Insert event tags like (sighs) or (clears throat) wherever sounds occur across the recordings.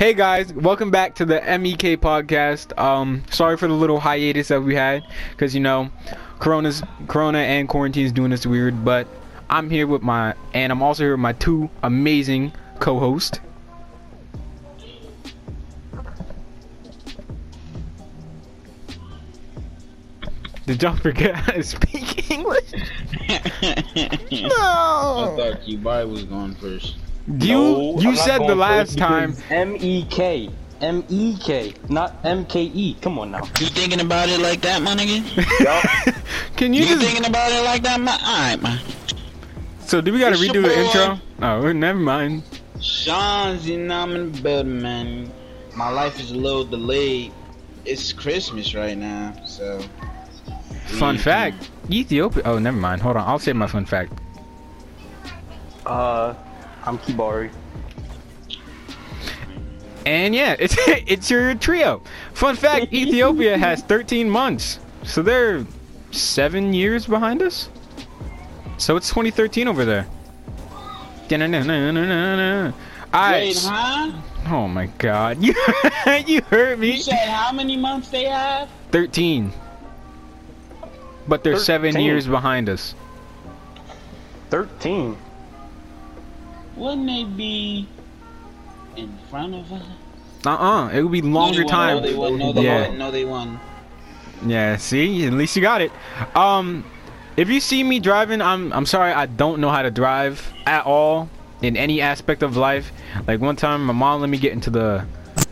Hey guys, welcome back to the MEK podcast. Um, sorry for the little hiatus that we had, cause you know, Corona's Corona and quarantine is doing us weird. But I'm here with my, and I'm also here with my two amazing co-hosts. Did y'all forget how to speak (laughs) English? (laughs) no. I thought Q-Bai was going first. You No, you I'm said the last time. M E K. M E K, not M K E. Come on now. You thinking about it like that, my nigga? (laughs) Yup. (laughs) Can you You just? thinking about it like that, man? Alright, man. So do we gotta It's redo the intro? Oh, never mind. Sean's in I'm in the building, man. My life is a little delayed. It's Christmas right now, so. Fun Mhm. fact: Ethiopia. Oh, never mind. Hold on. I'll say my fun fact. uh, I'm Kibari. And yeah, it's (laughs) it's your trio. Fun fact: (laughs) Ethiopia has 13 months, so they're seven years behind us. So it's 2013 over there. I, Wait, huh? Oh my God! (laughs) You you heard You me. said how many months they have? 13. But they're seven years behind us. Thirteen. Wouldn't they be in front of us? Uh-uh. It would be longer no, time. No, they won. No, they Yeah. won. No, they won. Yeah, see, at least you got it. Um, if you see me driving, I'm I'm sorry, I don't know how to drive at all in any aspect of life. Like one time, my mom let me get into the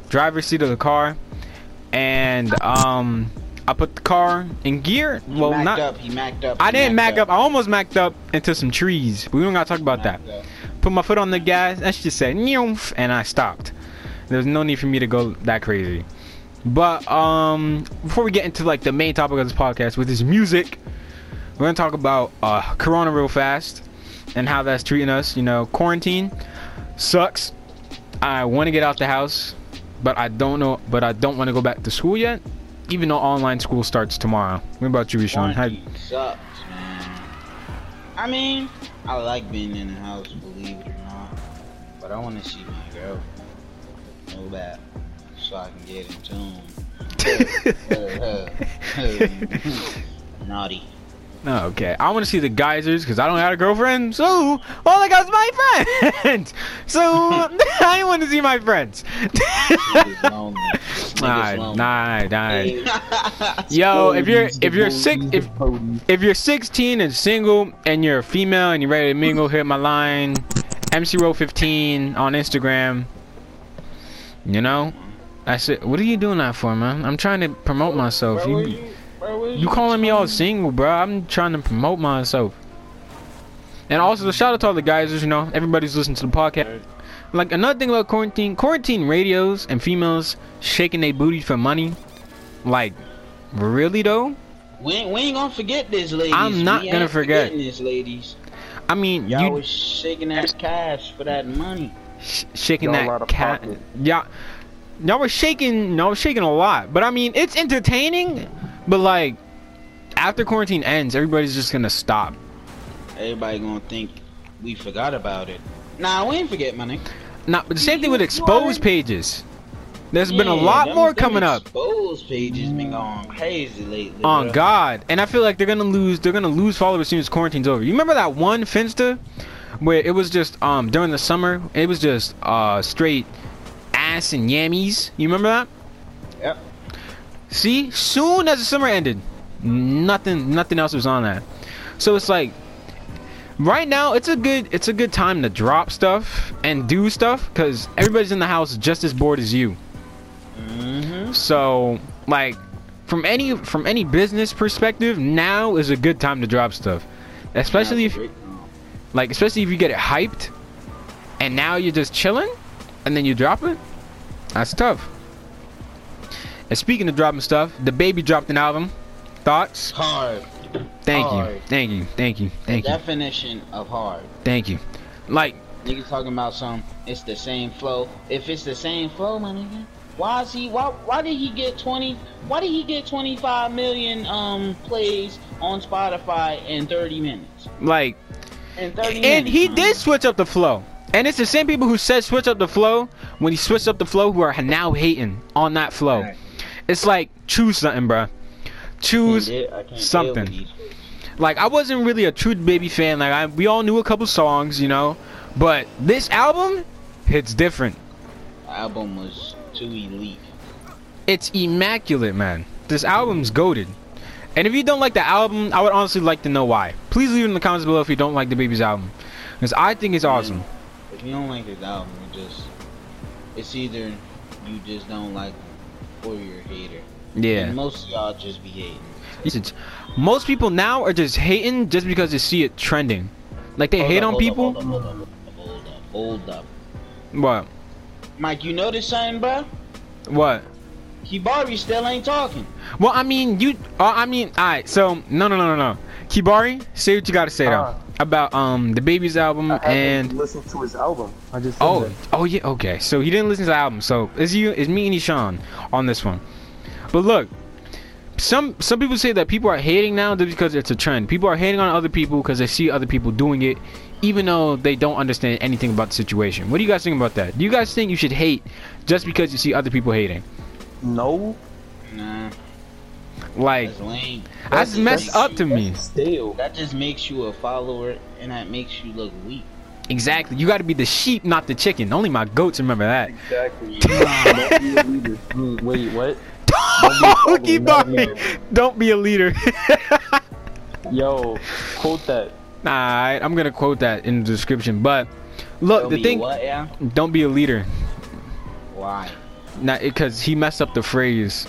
driver's seat of the car, and um, I put the car in gear. He Well, not. up. He macked up. I didn't mac up. I almost macked up into some trees. But we don't gotta talk about that. Up. Put my foot on the gas. That just said "Nyoof," and I stopped. There's no need for me to go that crazy. But um, before we get into like the main topic of this podcast, which is music, we're gonna talk about uh, Corona real fast and how that's treating us. You know, quarantine sucks. I want to get out the house, but I don't know. But I don't want to go back to school yet, even though online school starts tomorrow. What about you, Rashawn? How, sucks. I mean, I like being in the house, believe it or not. But I want to see my girl. Know that. So I can get in tune. Naughty. Okay. I want to see the geysers because I don't have a girlfriend. So all I got is my friends. (laughs) So (laughs) I want to see my friends. (laughs) Niggas lonely. Nah, Niggas lonely. nah, nah. Yo, if you're if you're six if if you're 16 and single and you're a female and you're ready to mingle, hit my line, MC Row 15 on Instagram. You know, that's it. What are you doing that for, man? I'm trying to promote myself. Where were You you? Where were you calling me all single, bro? I'm trying to promote myself. And also, shout out to all the guys. You know, everybody's listening to the podcast. Like another thing about quarantine, quarantine radios and females shaking their booty for money. Like, really though? We ain't, we ain't gonna forget this, ladies. I'm not We gonna ain't forget. this, ladies. I mean, Y'all you was shaking that cash for that money. sh- shaking Y'all that of cat. pocket. Yeah, y'all were shaking. Y'all were shaking a lot. But I mean, it's entertaining. But like, after quarantine ends, everybody's just gonna stop. Everybody gonna think we forgot about it. Nah, we ain't forget, my nigga. Nah, but the same thing with exposed pages. There's been a lot them- more them coming up. Exposed pages been going crazy lately. On bro. God, and I feel like they're gonna lose. They're gonna lose followers as soon as quarantine's over. You remember that one Finsta where it was just um during the summer, it was just uh straight ass and yammies. You remember that? Yep. See, soon as the summer ended, nothing, nothing else was on that. So it's like, right now, it's a good, it's a good time to drop stuff and do stuff because everybody's in the house just as bored as you. Mm-hmm. So, like, from any from any business perspective, now is a good time to drop stuff, especially if like especially if you get it hyped, and now you're just chilling, and then you drop it. That's tough. And speaking of dropping stuff, DaBaby dropped an album. Thoughts? hard. Thank you, thank you, thank you, thank you, Definition of hard. thank you. Like, Niggas talking about some. It's the same flow. If it's the same flow, my nigga, why is he? Why? Why did he get twenty? Why did he get twenty five million um plays on Spotify in thirty minutes? like, In thirty and minutes. he did switch up the flow. And it's the same people who said switch up the flow when he switched up the flow who are now hating on that flow. Right. It's like choose something, bruh. Choose I something. deal with these folks. like I wasn't really a true baby fan. Like I, we all knew a couple songs, you know, but this album hits different. The album was too elite. It's immaculate, man. This album's goaded. And if you don't like the album, I would honestly like to know why. Please leave it in the comments below if you don't like DaBaby's album, because I think it's awesome. If you don't like this album, you just it's either you just don't like or you're a hater. Yeah. And most of y'all just be hating. It's- most people now are just hating just because they see it trending. Like they Hold hate up, on hold up, people. Hold up, hold up, hold up, hold up. What? Mike, you notice something, bro? What? Kibari still ain't talking. Well, I mean, you. Uh, I mean, alright. So no, no, no, no, no. Kibari, say what you gotta say though Uh. About um DaBaby's album I and. listened to his album. I just Oh, that. oh yeah, okay. So he didn't listen to the album. So is you, is me and Ishan on this one. But look, some some people say that people are hating now just because it's a trend. People are hating on other people because they see other people doing it, even though they don't understand anything about the situation. What do you guys think about that? Do you guys think you should hate just because you see other people hating? No, Nah, Like that's that's messed up to me. stale. That just makes you a follower, and that makes you look weak. Exactly. You got to be the sheep, not the chicken. Only my goats remember that. Exactly. (laughs) Don't be a leader. Mm, Wait, what? Don't be (laughs) follower, (laughs) don't be a leader. Yo, quote that. Alright, I'm gonna quote that in the description. But look, Don't the thing, What, yeah? don't be a leader. Why? Not because he messed up the phrase.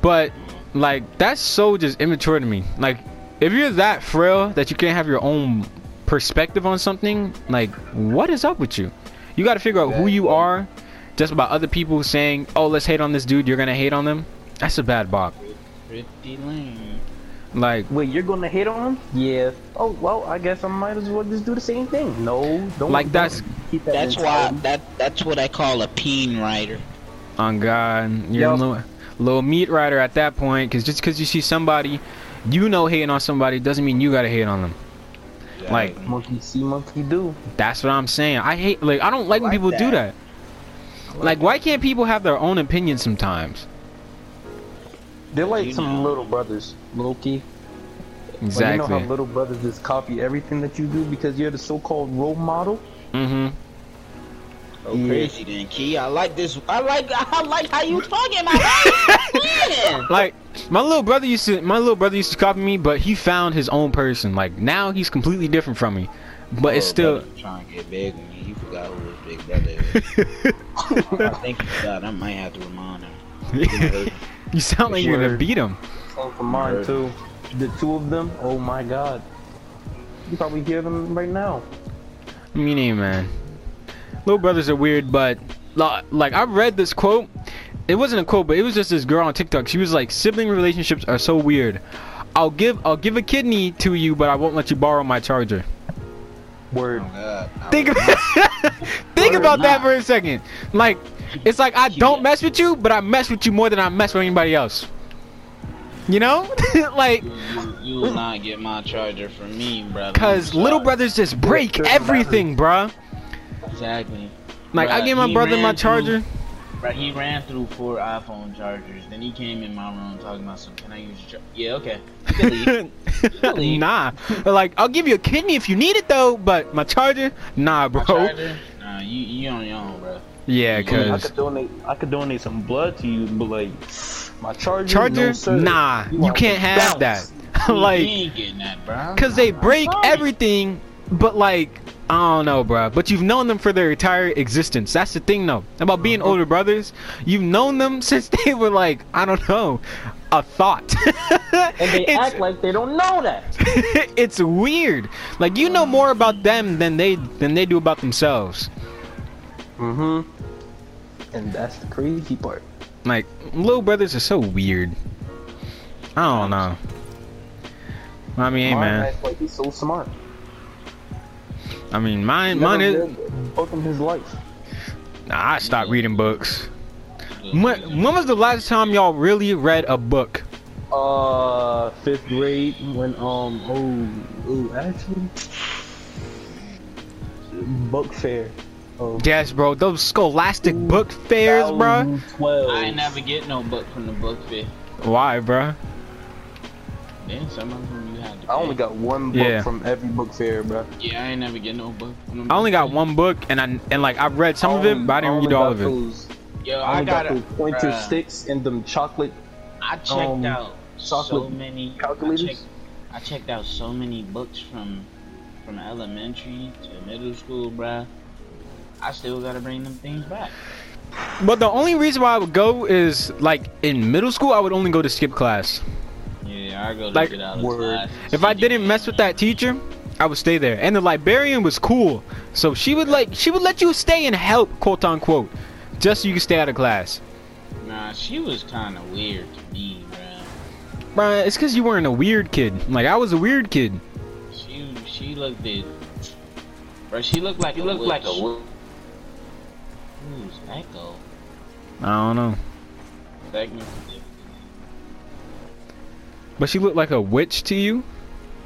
But like that's so just immature to me. Like if you're that frail that you can't have your own perspective on something, like what is up with you? You got to figure out who you are just about other people saying, "Oh, let's hate on this dude. You're gonna hate on them." That's a bad bop. Pretty lame. Like Wait, you're gonna hate on him? Yeah. Oh well, I guess I might as well just do the same thing. No, don't. Like, that's- keep that That's why that that's what I call a peen rider. on God, you're a Yup. Little, little meat rider at that point. Because just because you see somebody, you know hating on somebody doesn't mean you gotta hate on them. Like- monkey see, monkey do. That's what I'm saying. I hate like I don't like when like people do that. that. Like why can't people have their own opinions sometimes? They're like You some know. little brothers, low key. Like, you know how little brothers just copy everything that you do because you're the so-called role model. mm-hmm. Oh, Yeah. crazy then, Key. I like this. I like I like how you talking, my man. (laughs) Like my little brother used to my little brother used to copy me, but he found his own person. Like now he's completely different from me. But it's still Brother trying to get big with me. You forgot who his big brother is. (laughs) I think you forgot. I might have to remind him. (laughs) you sound like you're gonna beat him. Same for mine too. The two of them, oh my god. You probably hear them right now. Me neither, man. Little brothers are weird, but like I read this quote. It wasn't a quote, but it was just this girl on TikTok. She was like, "Sibling relationships are so weird. I'll give I'll give a kidney to you, but I won't let you borrow my charger." Word. Oh, Think about (laughs) think Word, about that for a second. Like, it's like I don't mess with you, but I mess with you more than I mess with anybody else. You know, (laughs) like, You, you will not get my charger from me, brother. cause little brothers just break everything, bruh. Exactly. Like, I gave my brother my ran through- charger. Right, he ran through four iPhone chargers. Then he came in my room talking about some. Can I use your? Char-? Yeah, okay. You can leave. (laughs) leave. nah, like I'll give you a kidney if you need it though, but my charger, nah, bro. My charger? Nah, you you on your own, bro. Yeah, I, mean, I cause could donate. I could donate some blood to you, but like my charger. charger, no, nah, you want can't have bounce. that. you (laughs) like, ain't getting that, bro. cause they break everything, but like. I don't know, bro. But you've known them for their entire existence. That's the thing, though. About being older brothers, you've known them (laughs) since they were like, I don't know, a thought. (laughs) And they It's- act like they don't know that. (laughs) it's weird. Like you know more about them than they than they do about themselves. Mm-hmm. And that's the crazy part. Like little brothers are so weird. I don't know. I mean, hey man. like he's so smart. I mean, mine, Never mine is. read a book in his life. Nah, I stopped reading books. When, when was the last time y'all really read a book? Uh, fifth grade when um oh oh actually book fair. Oh. Yes, bro. Those scholastic book fairs, bro. 2012. I ain't never get no book from the book fair. Why, bro? Then some of them you had to. I only got one book Yeah. from every book fair, bro. Yeah, I ain't never get no book. From them I only got one book, and I and like I've read some of it, but I didn't read all of it. Those, Yo, I I only got, got those pointer bruh, sticks and them chocolate. I checked um, out so many calculators. I checked, I checked out so many books from from elementary to middle school, bruh. I still gotta bring them things back. But the only reason why I would go is like in middle school, I would only go to skip class. Yeah, I go to Like, get out of word. class. If I didn't mess with that teacher, I would stay there. And the librarian was cool, so she would like she would let you stay and help, quote unquote, just so you could stay out of class. Nah, she was kind of weird to me, bruh. Bruh, it's because you weren't a weird kid. Like I was a weird kid. She she looked it. Bro, she looked like You a look witch. like a wo- Who's Echo? I don't know, Technically, but she looked like a witch to you.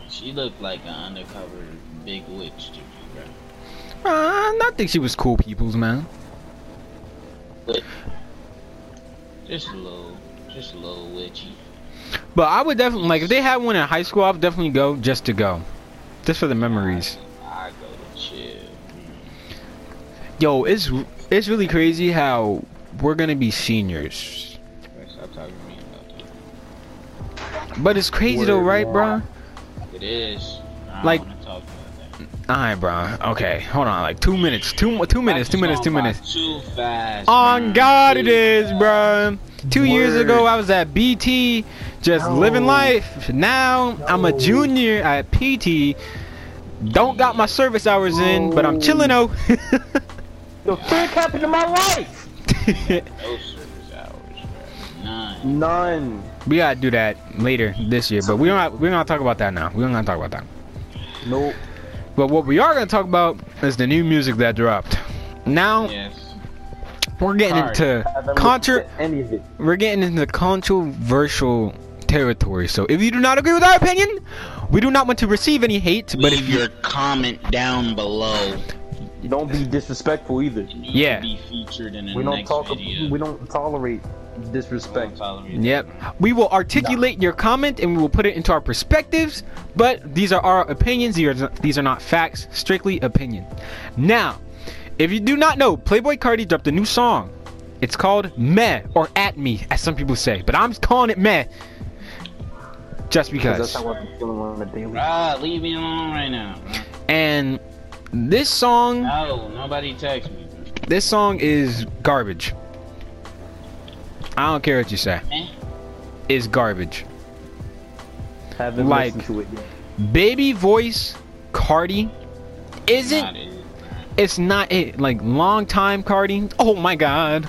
she looked like an undercover big witch to me, Uh, bro. I think she was cool people's man. Just a little, just a little witchy. But I would definitely like if they had one in high school, I would definitely go just to go, just for the memories. I go to chill. Yo, it's it's really crazy how we're gonna be seniors. But it's crazy though, right, bro? It is. Like- don't wanna talk about that. Alright, bro. Okay, hold on. Like two minutes, two two minutes, two minutes, two minutes. Too fast. Oh, on. God, it is, bro. Two years ago, I was at BT, just No. living life. Now I'm a junior at PT. Don't got my service hours in, but I'm chilling though. (laughs) The frick happened to my life? (laughs) No service hours, bro. None. None. We gotta do that later this year, but we don't. We're gonna talk about that now. We're not gonna talk about that. Nope. But what we are gonna talk about is the new music that dropped. Now Yes. we're getting Hard. into Haven't contra. looked at any of it. We're getting into controversial territory. So if you do not agree with our opinion, we do not want to receive any hate. But if Leave you your comment down below. Don't be disrespectful either. Yeah. Be featured in We don't next talk. video. We don't tolerate disrespect. Yep. We will articulate your comment and we will put it into our perspectives, but these are our opinions. These are, these are not facts, strictly opinion. Now, if you do not know, Playboi Carti dropped a new song. It's called Meh or At Me, as some people say, but I'm calling it Meh. Just Because that's because. how I'm feeling on a daily. Ah, leave me alone right now. And this song, No, nobody text me. this song is garbage. I don't care what you say. Eh? It's garbage. Haven't like- listened to it yet. Baby voice Carti isn't Not it. it's not it like long time Carti. Oh my god.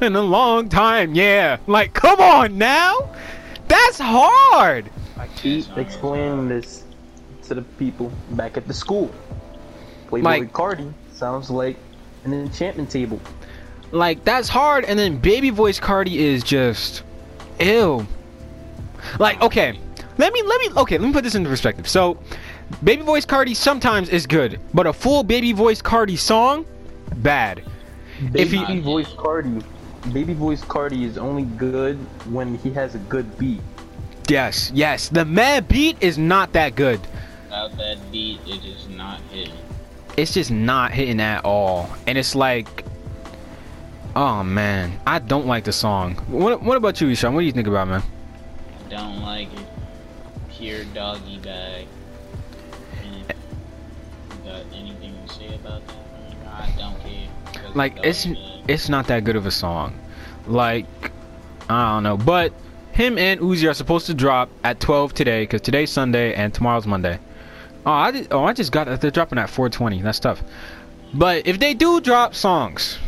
In a long time, yeah. Like come on now. That's hard. I Keep explaining this to the people back at the school. Playboi Like- Carti sounds like an enchantment table. Like that's hard and then baby voice Carti is just ew. Like okay. Let me let me okay, let me put this into perspective. So baby voice Carti sometimes is good, but a full baby voice Carti song bad. If Baby he- voice Carti, baby voice Carti is only good when he has a good beat. Yes, yes. The mad beat is not that good. Without that beat, it is not hitting. it's just not hitting at all. And it's like, oh man, I don't like the song. What, what about you, Ishan? What do you think about man? I don't like it. Pure doggy bag. And got anything to say about that? I don't care. Like it's bag. it's not that good of a song. Like I don't know, but him and Uzi are supposed to drop at 12 today because today's Sunday and tomorrow's Monday. Oh, I did, oh I just got that they're dropping at 4:20. That's tough. But if they do drop songs,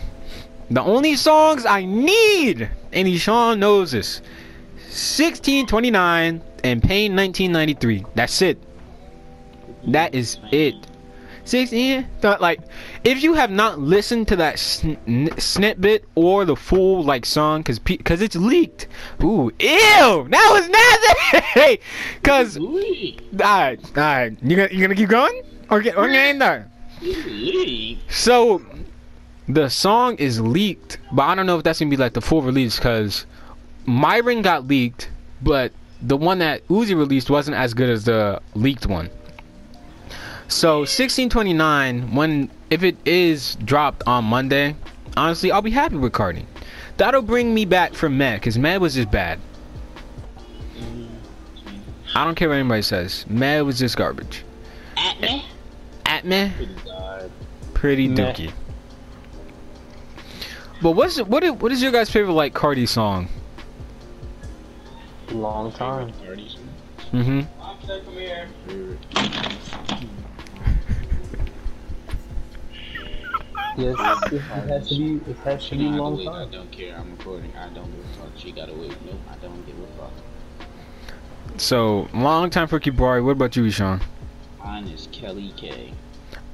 the only songs I need, and Ishan knows this, 1629 and Pain 1993. That's it. That is it. 16 th- like if you have not listened to that sn- snippet or the full like song cuz cuz it's leaked. Ooh, ew. That was nasty. (laughs) Hey! cuz Ooh. all right, all right. You gonna you gonna keep going? Or get or get in there? So the song is leaked, but I don't know if that's gonna be like the full release because Myron got leaked, but the one that Uzi released wasn't as good as the leaked one. So 1629, when if it is dropped on Monday, honestly, I'll be happy with Carti. That'll bring me back from Mad, because Mad was just bad. I don't care what anybody says. Mad was just garbage. At me. At me, Pretty God. pretty Meh. dookie. But what's what is, what is your guys' favorite like Carti song? Long time. Mm-hmm. Yes, it has to be. It has to She be don't have to long wait. I time. don't care. I'm recording. I don't give a fuck. She gotta wait. Nope. I don't give a fuck. So long time for Kibari. What about you, Sean? Mine is Kelly K.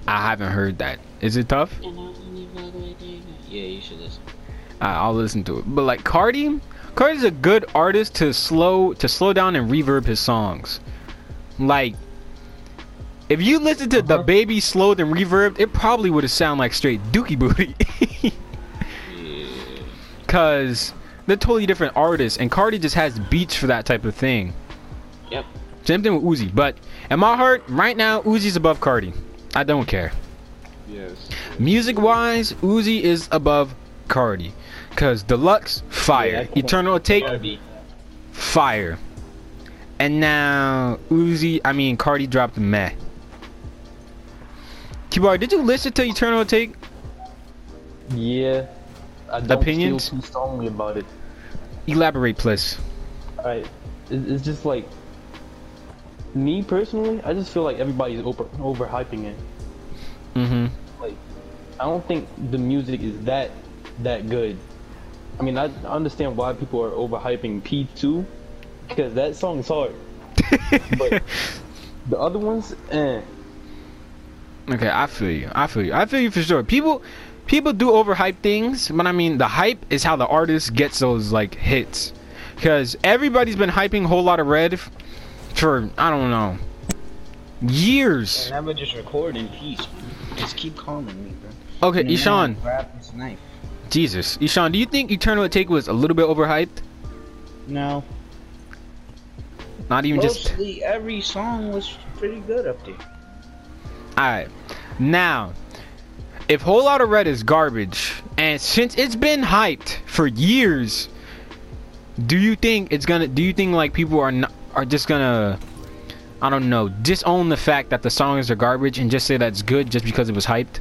I haven't heard that. Is it tough? And I only fuck with niggas. Yeah, you should listen. I'll listen to it. But like Carti, Carti's a good artist to slow to slow down and reverb his songs. Like, if you listen to the Uh-huh. baby slowed and reverbed, it probably would have sound like straight Dookie Booty. (laughs) Yeah. Cause they're totally different artists, and Carti just has beats for that type of thing. Yep. Same thing with Uzi, but in my heart, right now, Uzi's above Carti. I don't care. Yes. Music wise, Uzi is above Carti. Cause Deluxe, fire. Yeah, Eternal Atake, fire. And now Uzi, I mean Carti dropped meh. Kibar, did you listen to Eternal Atake? Yeah. I don't Opinions? feel too strongly about it. Elaborate, please. Alright. It's just like. Me personally, I just feel like everybody's over overhyping it. Mm-hmm. Like, I don't think the music is that that good. I mean, I understand why people are overhyping P2 because that song is hard. (laughs) But the other ones, eh. Okay, I feel you. I feel you. I feel you for sure. People people do overhype things, but I mean the hype is how the artist gets those like hits. Cause everybody's been hyping a whole lot of red f- for I don't know years. And never just record in peace. Just keep calling me, bro. Okay, Ishan, Grab this knife. Jesus, Ishan, do you think Eternal Atake was a little bit overhyped? No. Not even just. Mostly every song was pretty good up there. Alright. Now, if Whole Lotta Red is garbage, and since it's been hyped for years, do you think it's gonna do you think like people are not, are just gonna I don't know, disown the fact that the songs are garbage and just say that's good just because it was hyped?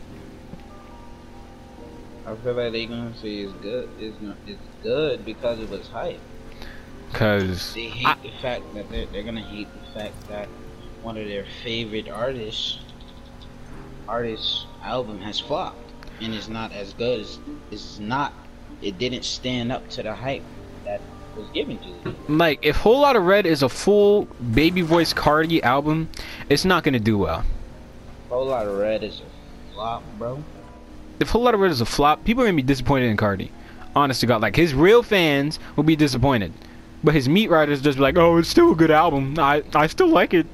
I feel like they gonna say it's good. It's not, it's good because it was hype. Cause They hate I- the fact that they're, they're gonna hate the fact that one of their favorite artists artists album has flopped and is not as good as it's not it didn't stand up to the hype that was given to it. like if Whole Lotta Red is a full baby voice Carti album, it's not gonna do well. Whole lot of red is a flop, bro. if Whole Lotta Red is a flop, people are gonna be disappointed in Carti. Honest to God, like his real fans will be disappointed, but his meat riders just be like, "Oh, it's still a good album. I I still like it.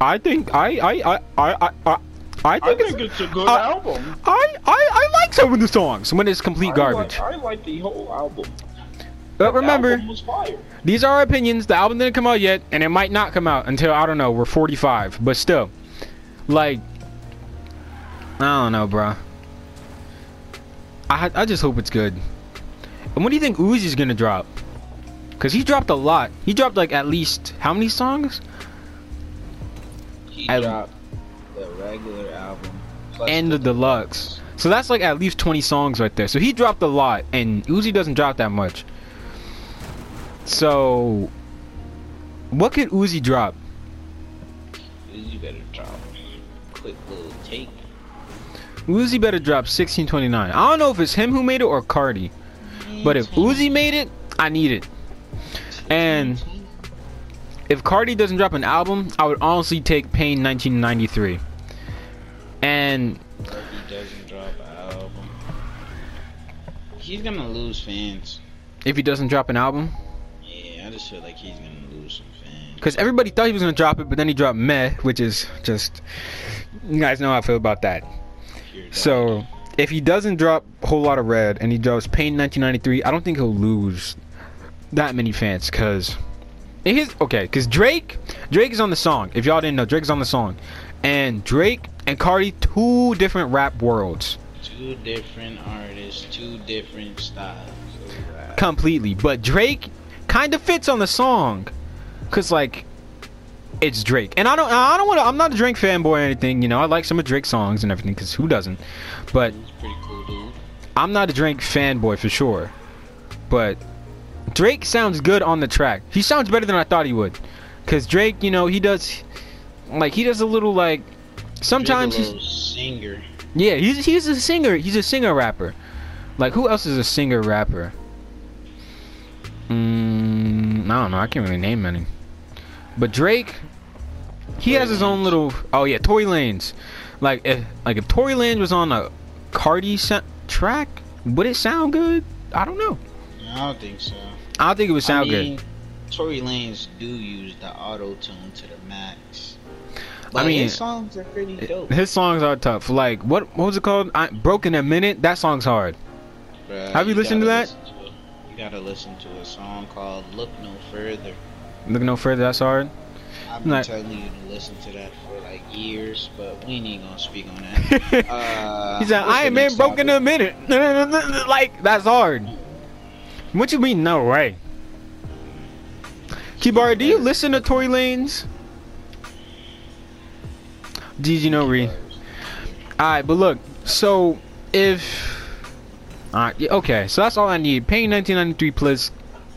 I think I I I I I." I I think, it's, it's a good uh, album. I, I I like some of the songs when it's complete garbage. I like the whole album. But remember, these are our opinions. The album didn't come out yet, and it might not come out until I don't know. We're 45, but still, like, I don't know, bro. I I just hope it's good. And when do you think Uzi's gonna drop? Cause he dropped a lot. He dropped like at least how many songs? He I- dropped the regular album And the deluxe. So that's like at least 20 songs right there. So he dropped a lot, and Uzi doesn't drop that much. So, what could Uzi drop? You better drop. Quick little take. Uzi better drop 1629. I don't know if it's him who made it or Carti. But if Uzi made it, I need it. And if Carti doesn't drop an album, I would honestly take Pain 1993. And If he doesn't drop an album, he's gonna lose fans. if he doesn't drop an album, just feel like he's gonna lose some fans. because everybody thought he was gonna drop it, but then he dropped Meh, which is just you guys know how I feel about that. So if he doesn't drop a whole lot of red and he drops Pain 1993, I don't think he'll lose that many fans because his okay because Drake Drake is on the song. If y'all didn't know, Drake's on the song, and Drake and Carti two different rap worlds two different artists, two different styles. completely. But Drake kind of fits on the song because like it's Drake, and I don't I don't want to. I'm not a Drake fanboy or anything. You know, I like some of Drake's songs and everything because who doesn't? But He's cool. I'm not a Drake fanboy for sure, but Drake sounds good on the track. He sounds better than I thought he would, cause Drake, you know, he does like he does a little like sometimes Drake a singer. yeah he's he's a singer. He's a singer rapper. Like who else is a singer rapper? Mm, I don't know. I can't really name any. But Drake, he Tory has his own little. Oh yeah, Tory Lanez. Like if like if Tory Lanez was on a Carti sa- track, would it sound good? I don't know. I don't think so. I don't think it would sound I mean, good. Tory Lanez do use the auto tune to the max. I mean, his songs are pretty dope. His songs are tough. Like what? What was it called? I, Broke in a Minute. That song's hard. Bruh, Have you listened to that? listen to. You gotta listen to a song called "Look No Further." Look no further. That's hard. I've been Like- telling you to listen to that for like years, but we ain't gonna speak on that. (laughs) Uh, he said, "I ain't been broken topic? a minute." (laughs) like that's hard. What you mean? No way. Kibari, do you listen to Tory Lanez? Did you know, Ree? Alright, but look, so if Alright, yeah, okay, so that's all I need. Pain 1993 plus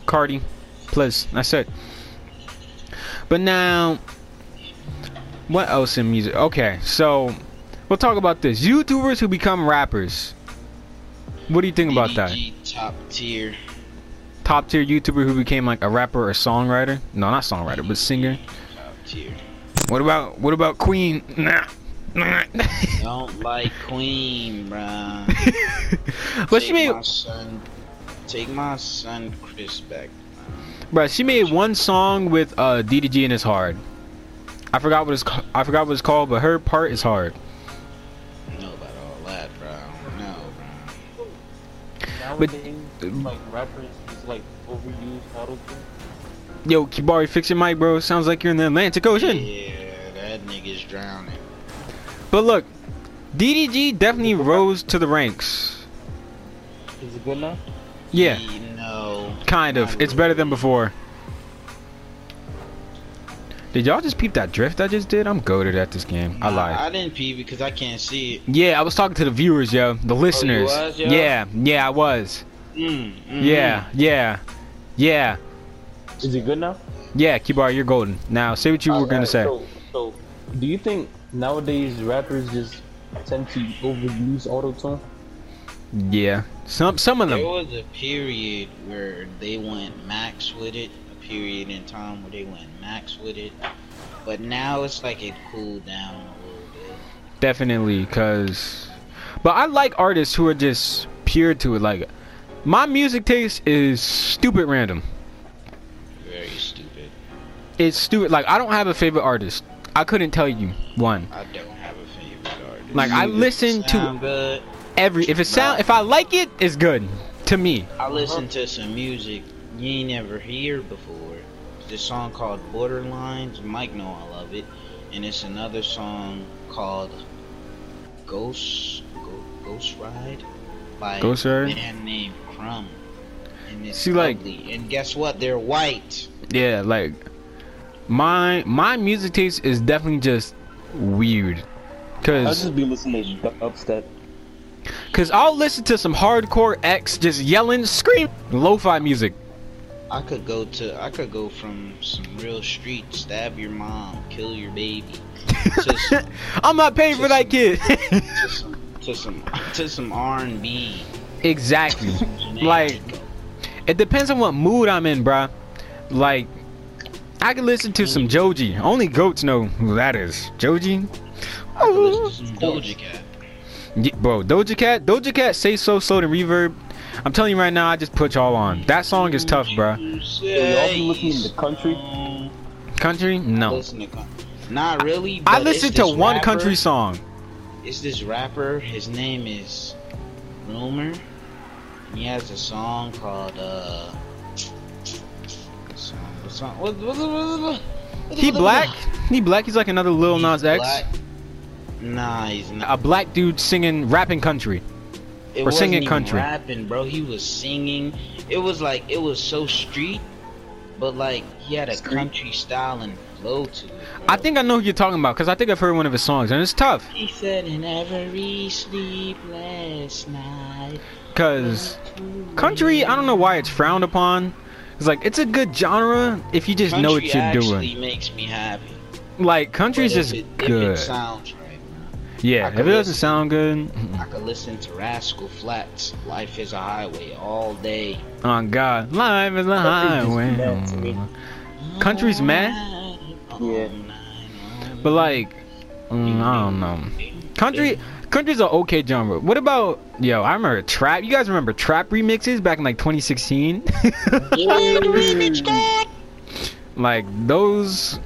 Carti plus that's it. But now what else in music? Okay, so we'll talk about this. YouTubers who become rappers. What do you think about that? Top tier. Top tier YouTuber who became like a rapper or songwriter? No, not songwriter, but singer. Top tier. What about what about Queen? Nah. Nah. Don't like Queen, bruh. (laughs) but she Take made my son. Take my son Chris back. Bruh, she made one song with uh DDG and it's hard. I forgot what it's I forgot what it's called, but her part is hard. I know about all that, bro. I bro. Nowadays, like rappers just like overuse auto. Yo, Kibari, fix your mic, bro. Sounds like you're in the Atlantic Ocean. Yeah, that nigga's drowning. But look, DDG definitely rose to the ranks. Is it good now? Yeah, No. kind of. not It's better than before. Did y'all just peep that drift I just did? I'm goaded at this game. I Nah, lied. I didn't pee because I can't see it. Yeah, I was talking to the viewers, yo, the listeners. was, yo? Yeah, yeah, I was. Mm, mm, Yeah, yeah, yeah, Is it good now? yeah. Kibar, you're golden. Now, say what you were gonna say. So, so, do you think nowadays rappers just tend to overuse auto tune? Yeah, some some of them. There was a period where they went max with it. A period in time where they went max with it. But now it's like it cooled down a little bit. Definitely, cause. But I like artists who are just pure to it. Like, my music taste is stupid random. Very stupid. It's stupid. Like, I don't have a favorite artist. I couldn't tell you one. I don't have a favorite artist. Like, I listen to good. every. If it sound, if I like it, it's good to me. I listen to some music you ain't never heard before. This song called Borderlines. Mike know I love it, and it's another song called Ghost Ghost Ride by Ghost a Ride? man named Crumb. And it's See, like- And guess what? They're white. Yeah, like my my music taste is definitely just weird. Cause I'll just be listening to dubstep. Cause I'll listen to some hardcore X just yelling, scream, lo-fi music. I could go to I could go from some real street, stab your mom, kill your baby, (laughs) some I'm not paying for that kid. to some to some to some R and B. exactly. (laughs) Like, it depends on what mood I'm in, bruh. Like, I can listen to some Joji. Only goats know who that is. Joji? I could listen to some Doja Cat. Yeah, bro, Doja Cat, Doja Cat, say so, so the reverb. I'm telling you right now, I just put y'all on. That song is tough, bruh. y'all be listening to country? Country? No. Listen to country. Not really. I but listen it's to one rapper- country song. it's this rapper. His name is Rumor. He has a song called uh. What, what, what, He black? He black? He's like another Lil He's Nas X. black. Nah, he's not. A black dude singing rapping country. It or singing country. rapping, bro. He was singing. It was like it was so street, but like he had a Street. country style and flow to it. Bro. I think I know who you're talking about because I think I've heard one of his songs and it's tough. he said in every sleepless night. Cause country, I don't know why it's frowned upon. It's like it's a good genre if you just know what you're actually doing. makes me happy. Like country's But just if it, If good. it sounds right, yeah, if it doesn't listen. sound good. I could listen to Rascal Flatts. Life is a highway all day. oh god, life is a Country's mad highway. Country's mad? Yeah. But like, mm, I don't know. Country, country's an okay genre. What about yo? I remember trap. You guys remember trap remixes back in like 2016? (laughs) like those.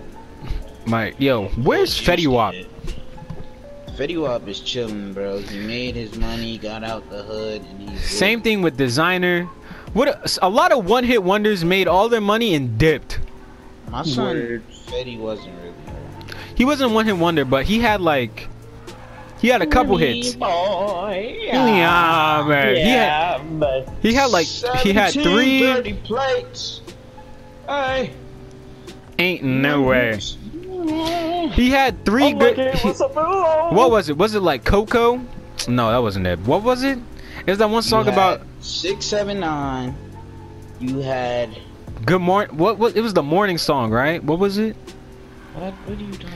Like yo, where's Fetty Wap? Fetty Wap is chilling, bro. He made his money, got out the hood, and he's Same thing with Desiigner. What a, a lot of one-hit wonders made all their money and dipped. My son Word. Fetty wasn't really. He wasn't a one-hit wonder, but he had like, he had a couple hits. Boy, Yeah, man. He had Yeah, he had like he had three. dirty plates. Hey. Ain't no way. He had three oh, good. looking, he- what's up, bro? what was it? Was it like Coco? No, that wasn't it. What was it? It was that one song about six seven nine. You had good morning. What was? It was the morning song, right? What was it? what? What are you talking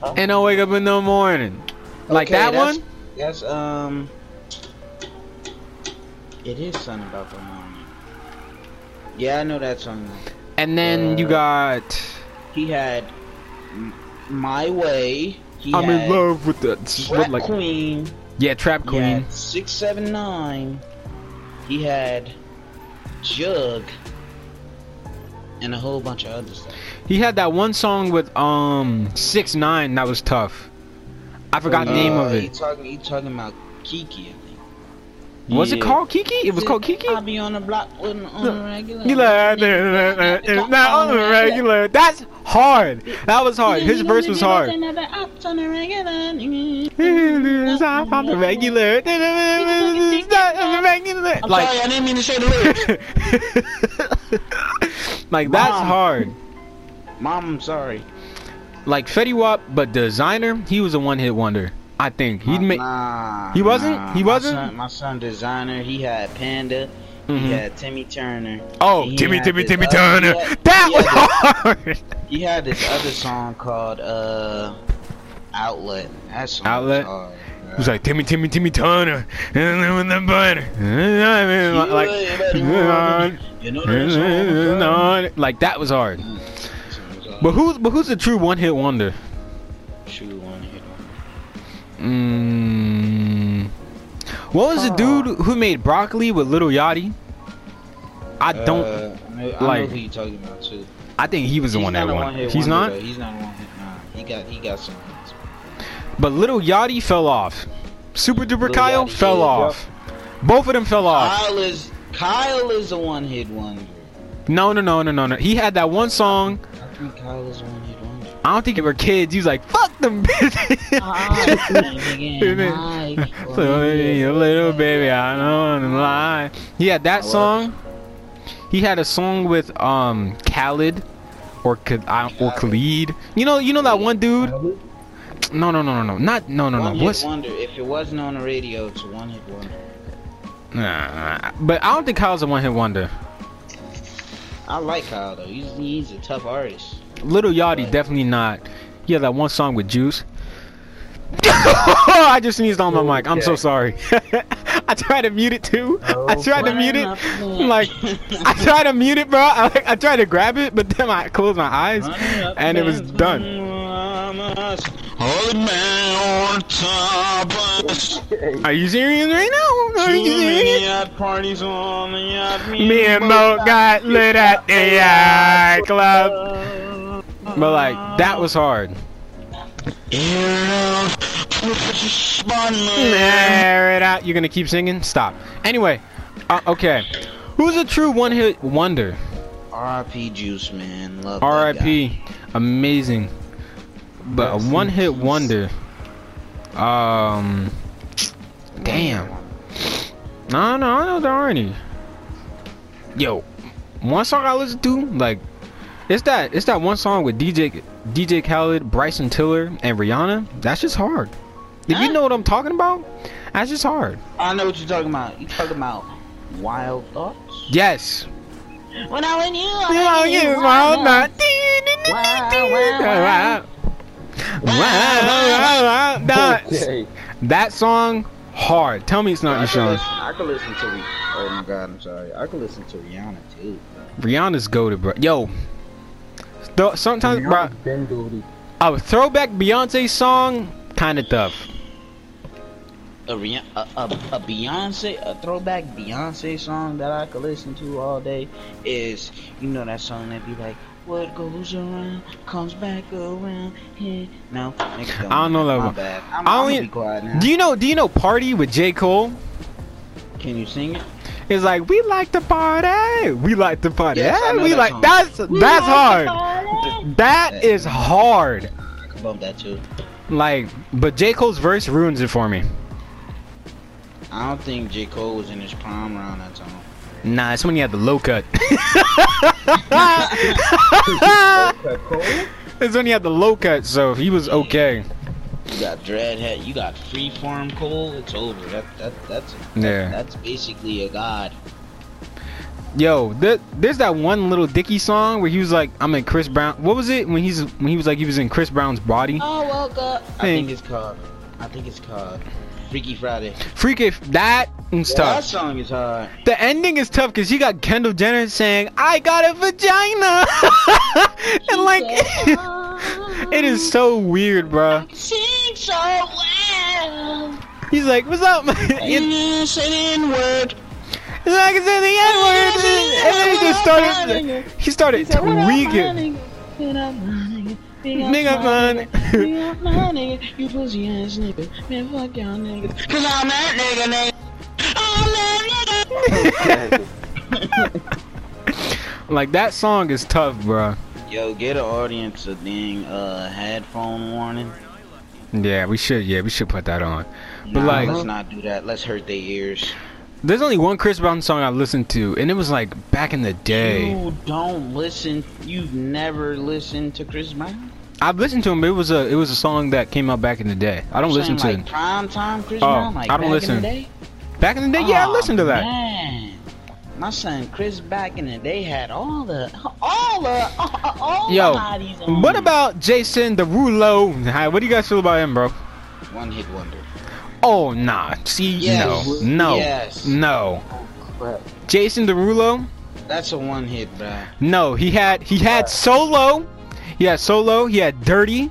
about? And I wake up in the morning. Like Okay, that that's- one? That's um. It is something about the morning. Yeah, I know that song. And then you Uh, got He had My Way. He I'm in love with the Trap like Queen. yeah, Trap He Queen. had six seven nine. He had Jug. And a whole bunch of other stuff. He had that one song with um six nine that was tough. I forgot the name Uh, of He it. talking. He talking about Kiki. I think. Was it called Kiki? It was called Kiki. I'll be on the block with on the regular. You like, not on the regular. That's hard. That was hard. His verse was hard. On the regular. It's not on the regular. It's not on the regular. I'm Like, sorry, I didn't mean to say the lyrics. like (laughs) that's hard. Mom, I'm sorry. Like Fetty Wap, but Desiigner, he was a one-hit wonder. I think he'd make. Nah, He wasn't? nah. He wasn't? son- My son, Desiigner. He had Panda. Mhm. He had Timmy Turner. Oh, Timmy, Timmy, Timmy other- Turner. he had- (laughs) That was had hard. He had this other song called uh, Outlet. That song Outlet? Was hard, He was like Timmy, Timmy, Timmy Turner, and then with the butter, like, (laughs) you know (laughs) like that was hard. Was But who's but who's the true one-hit wonder? True one hit wonder. Mm, what was the dude who made broccoli with Lil Yachty? I don't. Uh, I know, like- know who you talking about too. I think he was the He's one that won. one-hit He's wonder, not. though. He's not one hit. Nah, he got he got some hits. But Lil Yachty fell off. Super Duper Lil Kyle Yachty fell did, off. Both of them fell off. Kyle is Kyle is a one hit wonder. No, no, no, no, no, no. He had that one song. I think Kyle is a one hit wonder. I don't think they were kids. He was like, "Fuck them bitches." so hey, a little baby, I don't wanna lie. He had that I song. He had a song with um Khaled or Kha- uh, or Khalid. You know, you know that one dude. No, no, no, no, no, not no, no, no. hit What's wonder. If it wasn't on the radio, it's a one hit wonder. nah, but I don't think Kyle's a one hit wonder. I like Kyle though. He's he's a tough artist. Lil Yachty Right. definitely not. He had that one song with Juice. (laughs) I just sneezed on my mic. I'm so sorry. (laughs) I tried to mute it too. I tried to mute it. (laughs) Like I tried to mute it, bro. I, like, I tried to grab it, but then I closed my eyes, and it was done. Hold man on top us. Are you serious right now? Are you serious? yacht parties on the yacht. Me and Mo got lit at the yacht club. But like that was hard. Air it out. You're gonna keep singing? Stop. Anyway, uh, okay. Who's a true one-hit wonder? R.I.P. Juice, man. Love. R.I.P. Amazing, but a one-hit wonder. Um, damn. No, no, I know there aren't any. Yo, one song I listen to, like, it's that it's that one song with DJ DJ Khaled, Bryson Tiller, and Rihanna. That's just hard. If you know what I'm talking about, that's just hard. I know what you're talking about. You talking about Wild Thoughts? Yes. When I went you, Oh, you wild not. Wow, Wow, That, that song hard. Tell me it's not I your song. I can listen to. Rih- Oh my God, I'm sorry. I could listen to Rihanna too. Rihanna's goaded, bro. Yo, th- sometimes, bro, Rihanna's been goated. a throwback Beyonce song, kind of tough. A, Rih- a, a, a Beyonce, a throwback Beyonce song that I could listen to all day is, you know, that song that be like, "What goes around comes back around." Here, no, nigga, I don't know that one. bad. I'm, I I'm only- be quiet now. Do you know? Do you know "Party" with J Cole? Can you sing it? It's like we like to party, we like to party. Yes, yeah, we that like song. that's that's hard. That is hard. I can bump that too. Like, but J Cole's verse ruins it for me. I don't think J Cole was in his prime around that time. Nah, it's when he had the low cut. (laughs) (laughs) it's when he had the low cut, so he was okay. You got Dreadhead, you got Freeform Cole. It's over. That that that's Yeah. that's basically a god. Yo, th- there's that one Lil Dicky song where he was like, "I'm in Chris Brown." What was it when he's when he was like he was in Chris Brown's body? Oh well, God. I think it's called. I think it's called Freaky Friday. Freak if that is Yeah, that song is hard. The ending is tough because you got Kendall Jenner saying, "I got a vagina," (laughs) and like, (laughs) it is so weird, bro. So well. He's like, "What's up?" (laughs) it's say the like it's in the N word, and then he just started. He started tweaking. Nigga, man. You pussy ass nigga. Man, fuck y'all niggas. Cause I'm that nigga, nigga. I'm that nigga. (laughs) Like that song is tough, bro. Yo, get an audience a dang uh headphone warning. Yeah, we should. Yeah, we should put that on. But Nah, like, let's not do that. Let's hurt their ears. There's only one Chris Brown song I listened to, and it was like back in the day. You don't listen. You've never listened to Chris Brown. I've listened to him. It was a it was a song that came out back in the day. I don't listen to Saying, it. prime time Chris Oh, Brown. Like I don't back listen. In the day? Back in the day, yeah, I listened to that. Oh, man. My son Chris back in the day had all the all the (laughs) all Yo, the What about Jason Derulo? What do you guys feel about him, bro? one hit wonder? Oh nah. See, Yes. no, no, Yes. no. Crap. Jason Derulo? That's a one hit, bruh. No, he had he had solo. He had solo. He had dirty.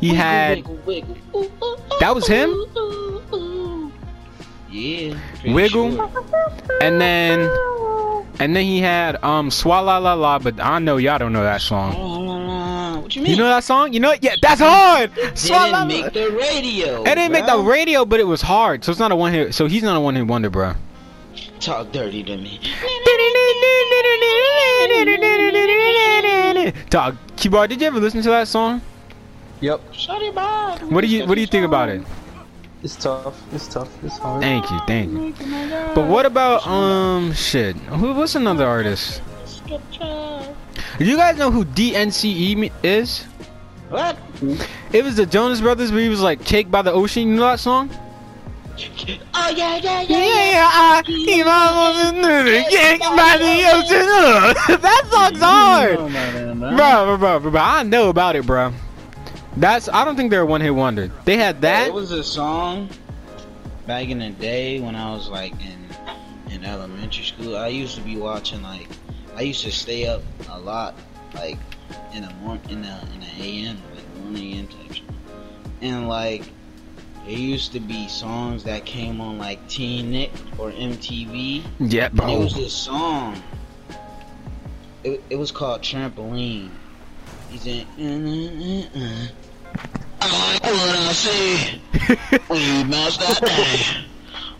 He had Wiggle, wiggle, That was him? Yeah. Wiggle. sure. and then and then he had um Swalla La La. But I know y'all don't know that song. What you mean? You know that song? You know it? Yeah, that's hard. Swalla didn't make the radio. It didn't make the radio, but it was hard. So it's not a one hit. So he's not a one hit wonder, bro. Talk dirty to me. Dog, Keyboard, did you ever listen to that song? Yep. Shut it up. What do you What do you think about it? It's tough. It's tough. It's hard. Thank you, thank you. But what about um shit? Who? What's another artist? Do you guys know who DNCE is? What? It was the Jonas Brothers, where he was like "Cake by the Ocean." You know that song? Oh yeah, yeah, yeah. Yeah, I keep on moving, cake by the ocean. Ugh. (laughs) that song's hard, bro, bro, bro, bro, bro. I know about it, bro. That's. I don't think they're a one hit wonder. They had that. It was a song back in the day when I was like in in elementary school. I used to be watching like I used to stay up a lot like in the morning in the in the AM like one AM type shit. And like it used to be songs that came on like Teen Nick or MTV. Yeah, And it was this song. It, it was called Trampoline. He's in. I like what I see (laughs) when you bounce that thing.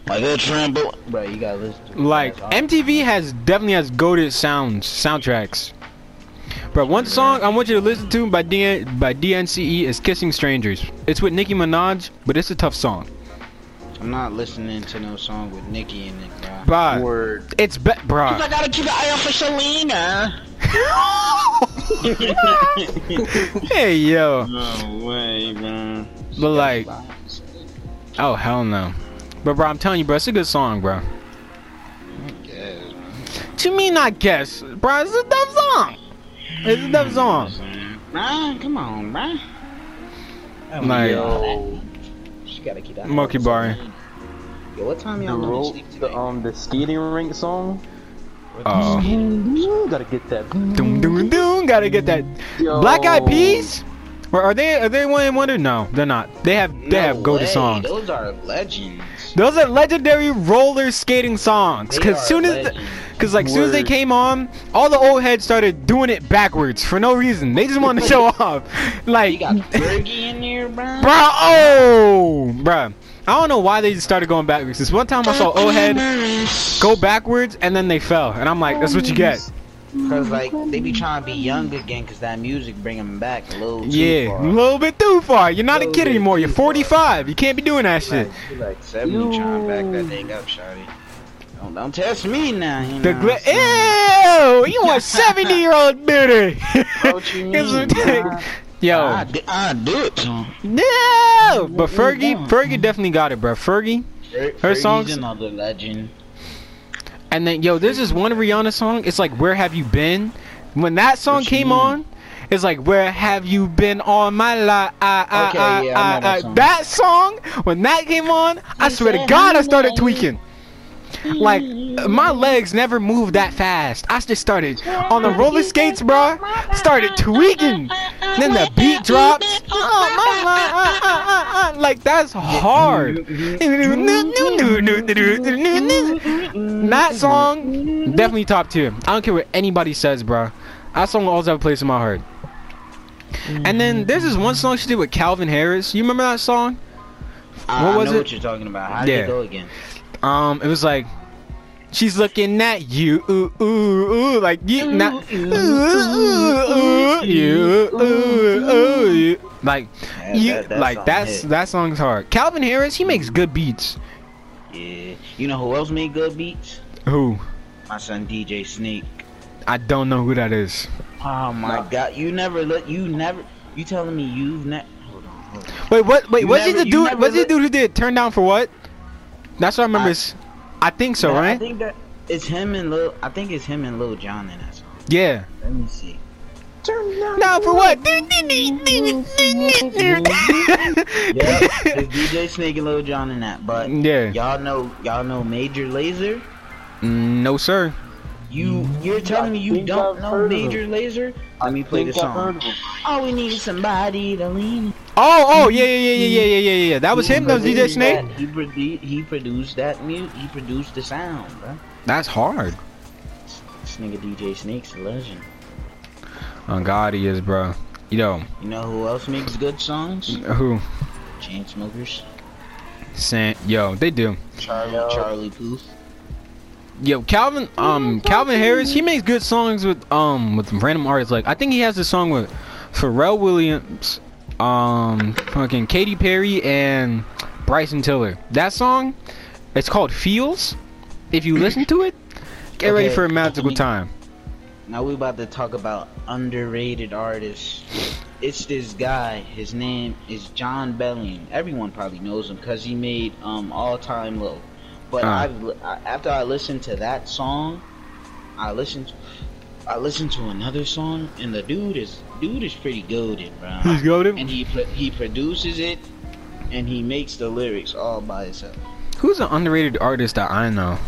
Like a tremble. Bro, you gotta listen to. Like awesome. MTV has definitely has goaded sounds soundtracks. But one song I want you to listen to by D by DNCE is "Kissing Strangers." It's with Nicki Minaj, but it's a tough song. I'm not listening to no song with Nicki in it, bro. Bruh, Word. it's be- bruh. I gotta keep an eye out for Selena. (laughs) hey yo, No way, bro. but like, oh hell no. But bro, I'm telling you, bro, it's a good song, bro. Yes, What you mean not guess, bro? It's a tough song. It's a tough song. Brian, come on, Brian. Like- Yo. She gotta keep that. Monkey bar. Yo, what time y'all gonna ro- sleep the um the skating rink song. Oh, Ooh, gotta get that. doom doom doom. Gotta get that. Yo. Black Eyed Peas? Or are they are they one in wonder? No, they're not. They have they No have go to way, songs. Those are legends. Those are legendary roller skating songs. They Cause are soon as cause like soon as they came on, all the old heads started doing it backwards for no reason. They just wanted to show (laughs) off. Like You Like got Fergie in there, bro. (laughs) Bruh, oh, bruh. I don't know why they just started going backwards. This one time I saw old head go backwards and then they fell, and I'm like, that's what you get. Cause like they be trying to be young again, cause that music bring them back a little too Yeah, a little bit too far. You're not a kid anymore. You're too far. 45. You can't be doing that shit. Like, you like 70 trying to back that thing up, shawty. Don't, don't test me now. You The know? Ew! You want (laughs) 70 year old bitty? What you (laughs) mean, Yo, I, I do it to him. no! But Fergie, Fergie definitely got it, bro. Fergie. Her songs- another legend. And then, yo, this one Rihanna song. It's like, Where Have You Been? When that song What came on, it's like, Where Have You Been all my life? Okay, yeah, that song. when that came on, I swear to God, I started tweaking. Like, my legs never moved that fast. I just started on the roller skates, bro. Started tweaking. Then the beat drops. Oh, my, uh, uh, uh. Like, that's hard. That song, definitely top tier. I don't care what anybody says, bro. That song will always have a place in my heart. And then there's this one song she did with Calvin Harris. You remember that song? I, What I was know it? what you're talking about. How did Yeah. it go again? Um, it was like she's looking at you, ooh, ooh, ooh, like you, not, ooh, ooh, ooh, you, ooh, ooh, you. like Yeah, you, that- that like that's hit. that song's hard. Calvin Harris, he makes good beats. Yeah. You know who else made good beats? Who? My son DJ Snake. I don't know who that is. Oh my god. You never look, you never you telling me you've never hold on, hold on. Wait, what? Wait, You was he the dude? never Was he the dude who did "Turn Down for What"? That's what I remember. I- is- I think so, right? I think that it's him and Lil I think it's him and Lil Jon in that song. Yeah. Let me see. Now for what? (laughs) Yeah, it's DJ Snake and Lil Jon in that. But Yeah. y'all know y'all know Major Lazer? Mm, no, sir. You you're telling me you don't I've know Major Lazer? Let me play the song. Oh, we need somebody to lean. Oh oh yeah yeah yeah yeah yeah yeah yeah That was he him. That was DJ Snake. He produced he produced that mute. He produced the sound. Bro. That's hard. This nigga DJ Snake's a legend. Oh God, he is, bro. You know. You know who else makes good songs? Who? Chainsmokers. Saint, yo, they do. Charlie, Charlie Puth. Yo, Calvin. Um, Calvin Harris. He makes good songs with um with random artists. Like I think he has a song with Pharrell Williams, um, fucking Katy Perry and Bryson Tiller. That song, it's called Feels. If you listen to it, get ready for a magical time. Now we about to talk about underrated artists. It's this guy. His name is Jon Bellion. Everyone probably knows him because he made um All Time Low. But Uh. I've, I, after I listened to that song, I listened. I listened to another song, and the dude is dude is pretty goaded, bro. He's goaded. And he he produces it, and he makes the lyrics all by himself. Who's an underrated artist that I know?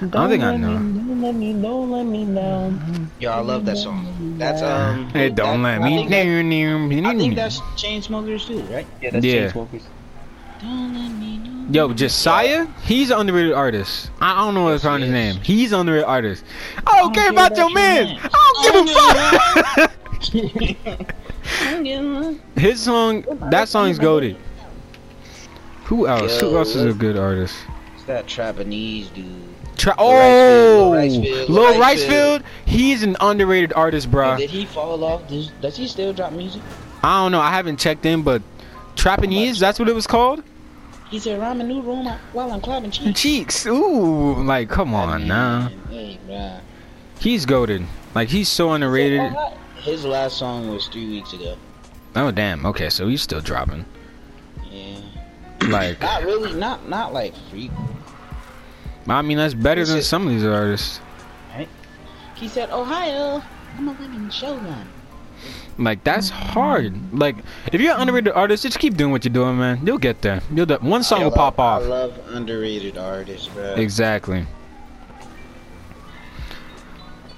I don't think I know. Don't let me, don't let me down. Yo, I love that song. That's um. Hey, don't that- let I me. think that- I think down. that's Chainsmokers too, right? Yeah, that's Yeah. Chainsmokers. Don't let me know. Yo, Josiah, he's an underrated artist. I don't know what's on his name. He's an underrated artist. I don't care about your man. I don't give a fuck. (laughs) His song, that song's goaded. Who else? Who else is a good artist? It's that Trapanese dude. Tra- oh, Ricefield, Lil Lil Ricefield. He's an underrated artist, bruh. Did he fall off? Does, does he still drop music? I don't know. I haven't checked in, but Trapanese, that's what it was called. He said, "Ramen noodle on my- while I'm clapping cheeks." Cheeks. Ooh, like come on now. Hey, bruh. He's goaded. Like he's so underrated. Uh, his last song was three weeks ago. Oh damn. Okay, so he's still dropping. Yeah. Like, Not really. Not not like freak. I mean, that's better than some of these artists. Right? He said, "Ohio, I'm a women showman." Like that's hard. Like if you're an underrated artist, just keep doing what you're doing, man. You'll get there. You'll do- one song I will love- pop off. I love underrated artists, bro. Exactly.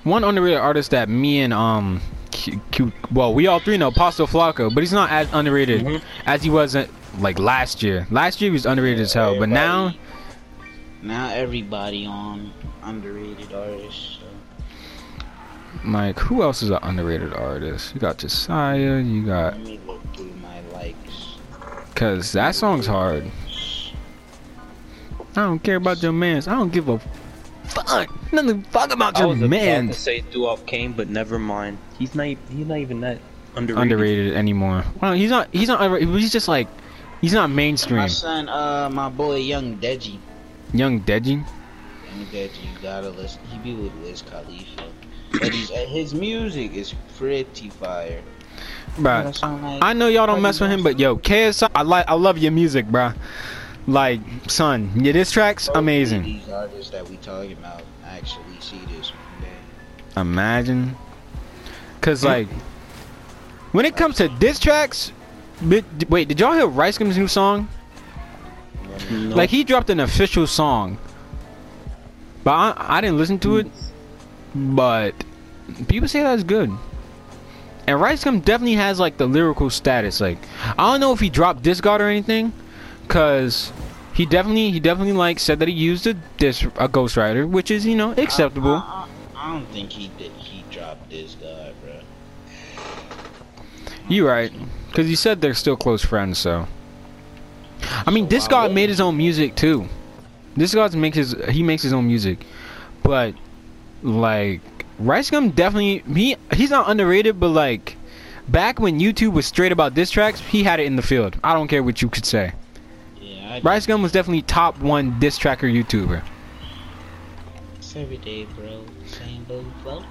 One underrated artist that me and um, Q, Q, well, we all three know, Pasto Flocco, but he's not as underrated Mhm. as he was uh, like last year. Last year he was underrated as hell, but now, now everybody on underrated artists. So. like, who else is an underrated artist? You got Josiah, you got, Let me look through my likes. cause that song's hard. I don't care about your mans. I don't give a fuck. Nothing fuck about I your was about to say Duop Kane, but never mind. He's not. He's not even that underrated. Underrated anymore. Well, he's not. He's not. He's just like, he's not mainstream. My son, uh, my boy Young Deji. Young Deji. Young Deji, you gotta listen. He be with Wiz Khalifa. But he's, uh, his music is pretty fire. Bruh, That song like- I know y'all don't mess with him, but yo, KSI, I like, I love your music, bro. Like, son, your diss tracks, Hopefully amazing. These artists that we talking about actually see this one day. Imagine, cause like, when it comes to diss tracks, bi- wait, did y'all hear Rice Gum's new song? No. Like, he dropped an official song, but I, I didn't listen to it. But people say that's good. And Rice Gum definitely has like the lyrical status. Like I don't know if he dropped Discard or anything, cause he definitely he definitely like said that he used a dis a ghostwriter, which is you know acceptable. I, I, I don't think he did. He dropped this guy, bro. You right, cause he said they're still close friends. So I mean, So Discard made his own music too. Discard makes his he makes his own music, but like Rice Gum definitely he he's not underrated, but like back when YouTube was straight about diss tracks, he had it in the field. I don't care what you could say. Yeah, I Rice Gum was definitely top one diss tracker YouTuber. It's every day, bro. Same boat float.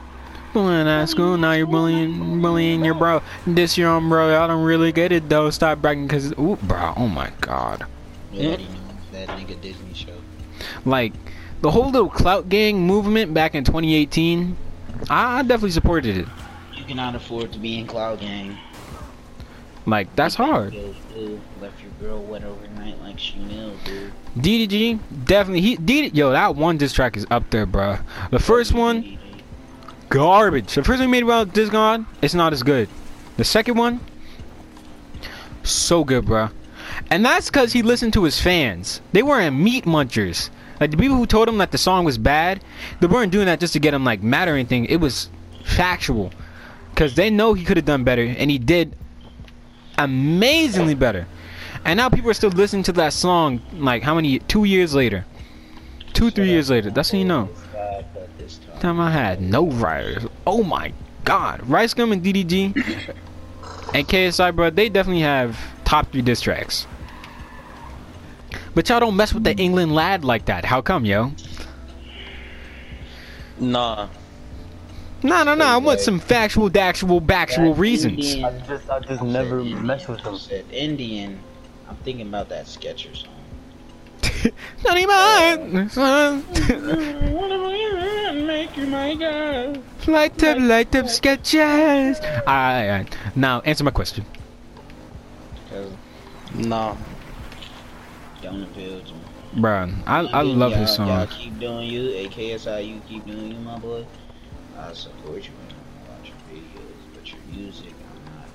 Bullying at school, now you're bullying, bullying your bro. This your own bro, I don't really get it though. Stop bragging, cause ooh, bro, oh my god. Know that nigga Disney show. like the whole little clout gang movement back in 2018 i I definitely supported it You cannot afford to be in clout Gang. like that's hard left your girl wet overnight like she knew, dude. ddg definitely he did yo that one diss track is up there bro. the first one garbage the first one made about this god it's not as good the second one so good bro. and that's because he listened to his fans they weren't meat munchers like the people who told him that the song was bad they weren't doing that just to get him like mad or anything it was factual because they know he could have done better and he did amazingly better and now people are still listening to that song like how many two years later two three years later that's how you know time I had no writers. Oh my god. Rice Gum and DDG and KSI, bro, they definitely have top three diss tracks. But y'all don't mess with the England lad like that. How come, yo? Nah. No, no, no. I want some factual, actual, factual reasons. I just, I just never mess with him. Said Indian. I'm thinking about that Sketcher song. (laughs) Not even. Make you my girl. Light up, light up sketches. Alright, now answer my question. Nah. Don't appeal to me. Bruh, I, I love y'all- his Y'all keep doing you, AKSI, you keep doing you, my boy. I support you when I watch your videos, but your music, I'm not.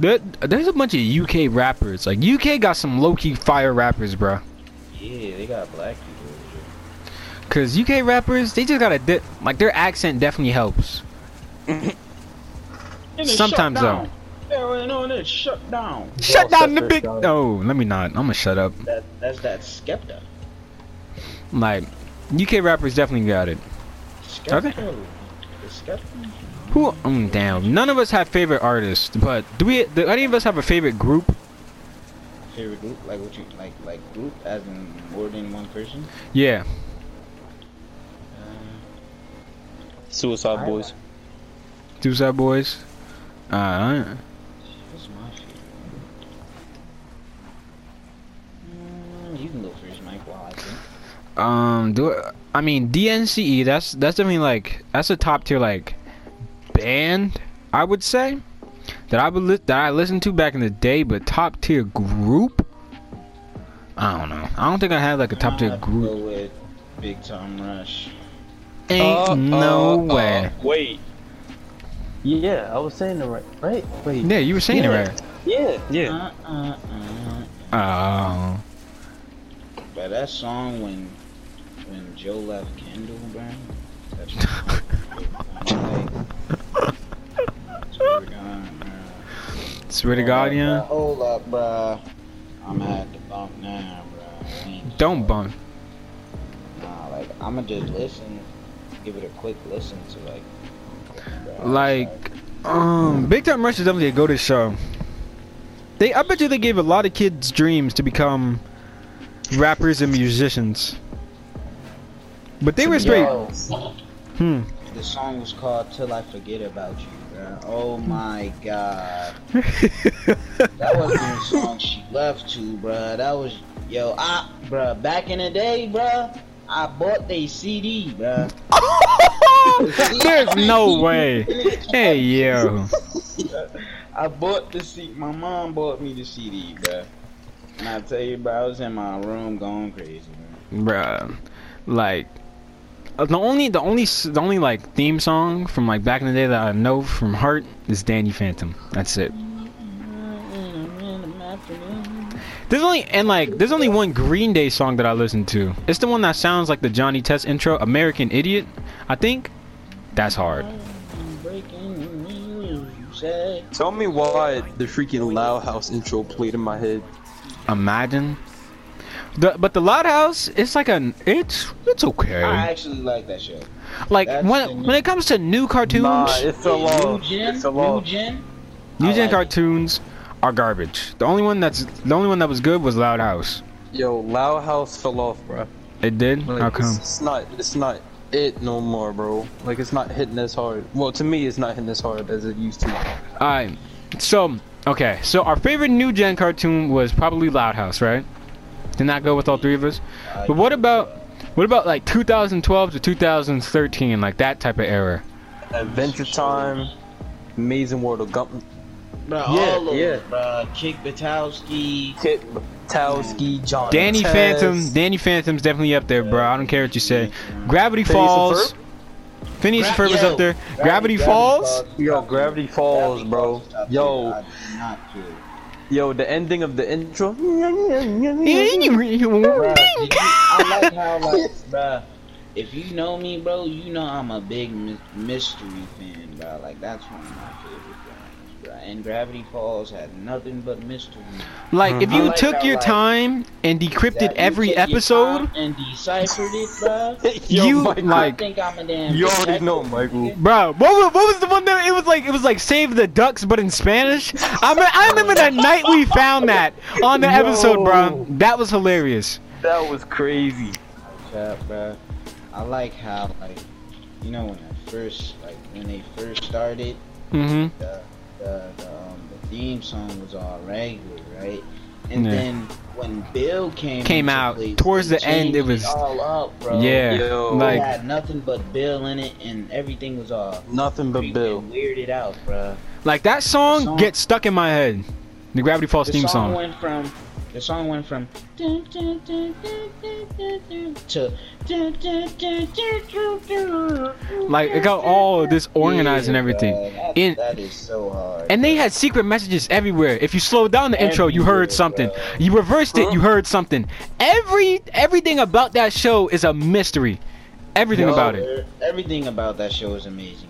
No. There, there's a bunch of UK rappers. Like UK got some low key fire rappers, bruh. Yeah, they got black people. over. Cause UK rappers, they just got a di- like their accent definitely helps. (laughs) Sometimes, shut down. On it, shut down. Shut down the big. shot. Oh, let me not. I'm gonna shut up. That that's that Skepta. Like, UK rappers definitely got it. Skepta. Okay. The Skepta. Who? Mm, damn. None of us have favorite artists, but do we? Do any of us have a favorite group? Favorite group? Like what you like? Like group as in more than one person? Yeah. Suicide I Boys. Suicide Boys. Uh, What's my favorite? Mm, you can go first, Mike. While I think. um, do it. I mean DNCE. That's that's definitely like that's a top tier like band. I would say that I would li- that I listened to back in the day, but top tier group. I don't know. I don't think I had like a top tier have to group. Go with Big Time Rush. Ain't Uh, no uh, way. uh, wait. Yeah, I was saying it right. Right? Wait. Yeah, you were saying Yeah. it right. Yeah. Yeah. Uh, uh, uh. Oh. But that song when when Jo left Kendall, bro. That shit was like, swear to God. Swear to God, yeah. Hold up, bro. I'm at the bump now, bro. Don't bump. Nah, like I'ma just listen, give it a quick listen to like. bro, Like, um, Big Time Rush is definitely a go-to show. They, I bet you they gave a lot of kids dreams to become rappers and musicians. But they were straight. Yo, Hmm. the song was called "Till I Forget About You," bro. Oh my god. (laughs) That wasn't the song she left to, bruh. That was, yo, I, bruh, back in the day, bruh, I bought they CD, bruh. (laughs) There's no way. Hey yo. (laughs) I bought the CD, my mom bought me the CD, bruh. And I tell you, bro, I was in my room going crazy, bruh. Bruh. Like uh, the only the only the only like theme song from like back in the day that I know from heart is Danny Phantom. That's it. There's only and like there's only one Green Day song that I listen to. It's the one that sounds like the Johnny Test intro, American Idiot, I think. That's hard. Breaking the news, you said. Tell me why the freaking Loud House intro played in my head. Imagine. The, but the Loud House, it's like an it's it's okay. I actually like that show. Like that's when new- when it comes to new cartoons, Nah, it's a New gen, It's a new gen. new I gen like it. cartoons are garbage. The only one that's the only one that was good was Loud House. Yo, Loud House fell off, bro. It did. Like, How come? It's, it's not. It's not it no more, bro. Like it's not hitting as hard. Well, to me, it's not hitting as hard as it used to. Alright. So okay. So our favorite new gen cartoon was probably Loud House, right? Did not go with all three of us. But what about what about like 2012 to 2013, like that type of era? Adventure Time, Amazing World of Gump, Bruh, Yeah, all of yeah. it, bruh. Kick Buttowski. Kit Buttowski, John. Danny Test. Phantom, Danny Phantom's definitely up there, bro. I don't care what you say. Gravity Phineas and Falls. Phineas and Gra- Ferb was yo, up there. Gravity, Falls. Yo, Gravity Falls, bro. Yo. I did not care. Yo, the ending of the intro. Bruh, did you- I like how like, bruh. If you know me, bro, you know I'm a big mystery fan, bro. Like that's one of my favorite things, bro. And Gravity Falls had nothing but mystery. Like, if Mhm. you like took how, your like, time and decrypted every episode, and deciphered it, bro. (laughs) Yo, You, Michael, I like- think I'm a damn. You already know, Michael. bro, what was, what was the one that it was like? It was like Save the Ducks, but in Spanish. I me- I remember that (laughs) night we found that on the episode, bro. That was hilarious. that was crazy. Yeah, bruh. I like how like you know when I first like when they first started hmm the the, the, um, the theme song was all regular, right? And Yeah. then when Bill came Came out, place, towards the end, it changed was- all up, bro. Yeah, Yo. it like had nothing but Bill in it, and everything was all Nothing but freaking Bill. weirded out, bro. like that song, song- gets stuck in my head. The Gravity Falls The theme song, song. went from the song went from to Like it got all this organized and everything. bro, that- In- that is so hard. And they had secret messages everywhere. If you slow down the intro, you heard something. bro. You reversed it, you heard something. Every everything about that show is a mystery. Everything Yo, about it. Everything about that show is amazing.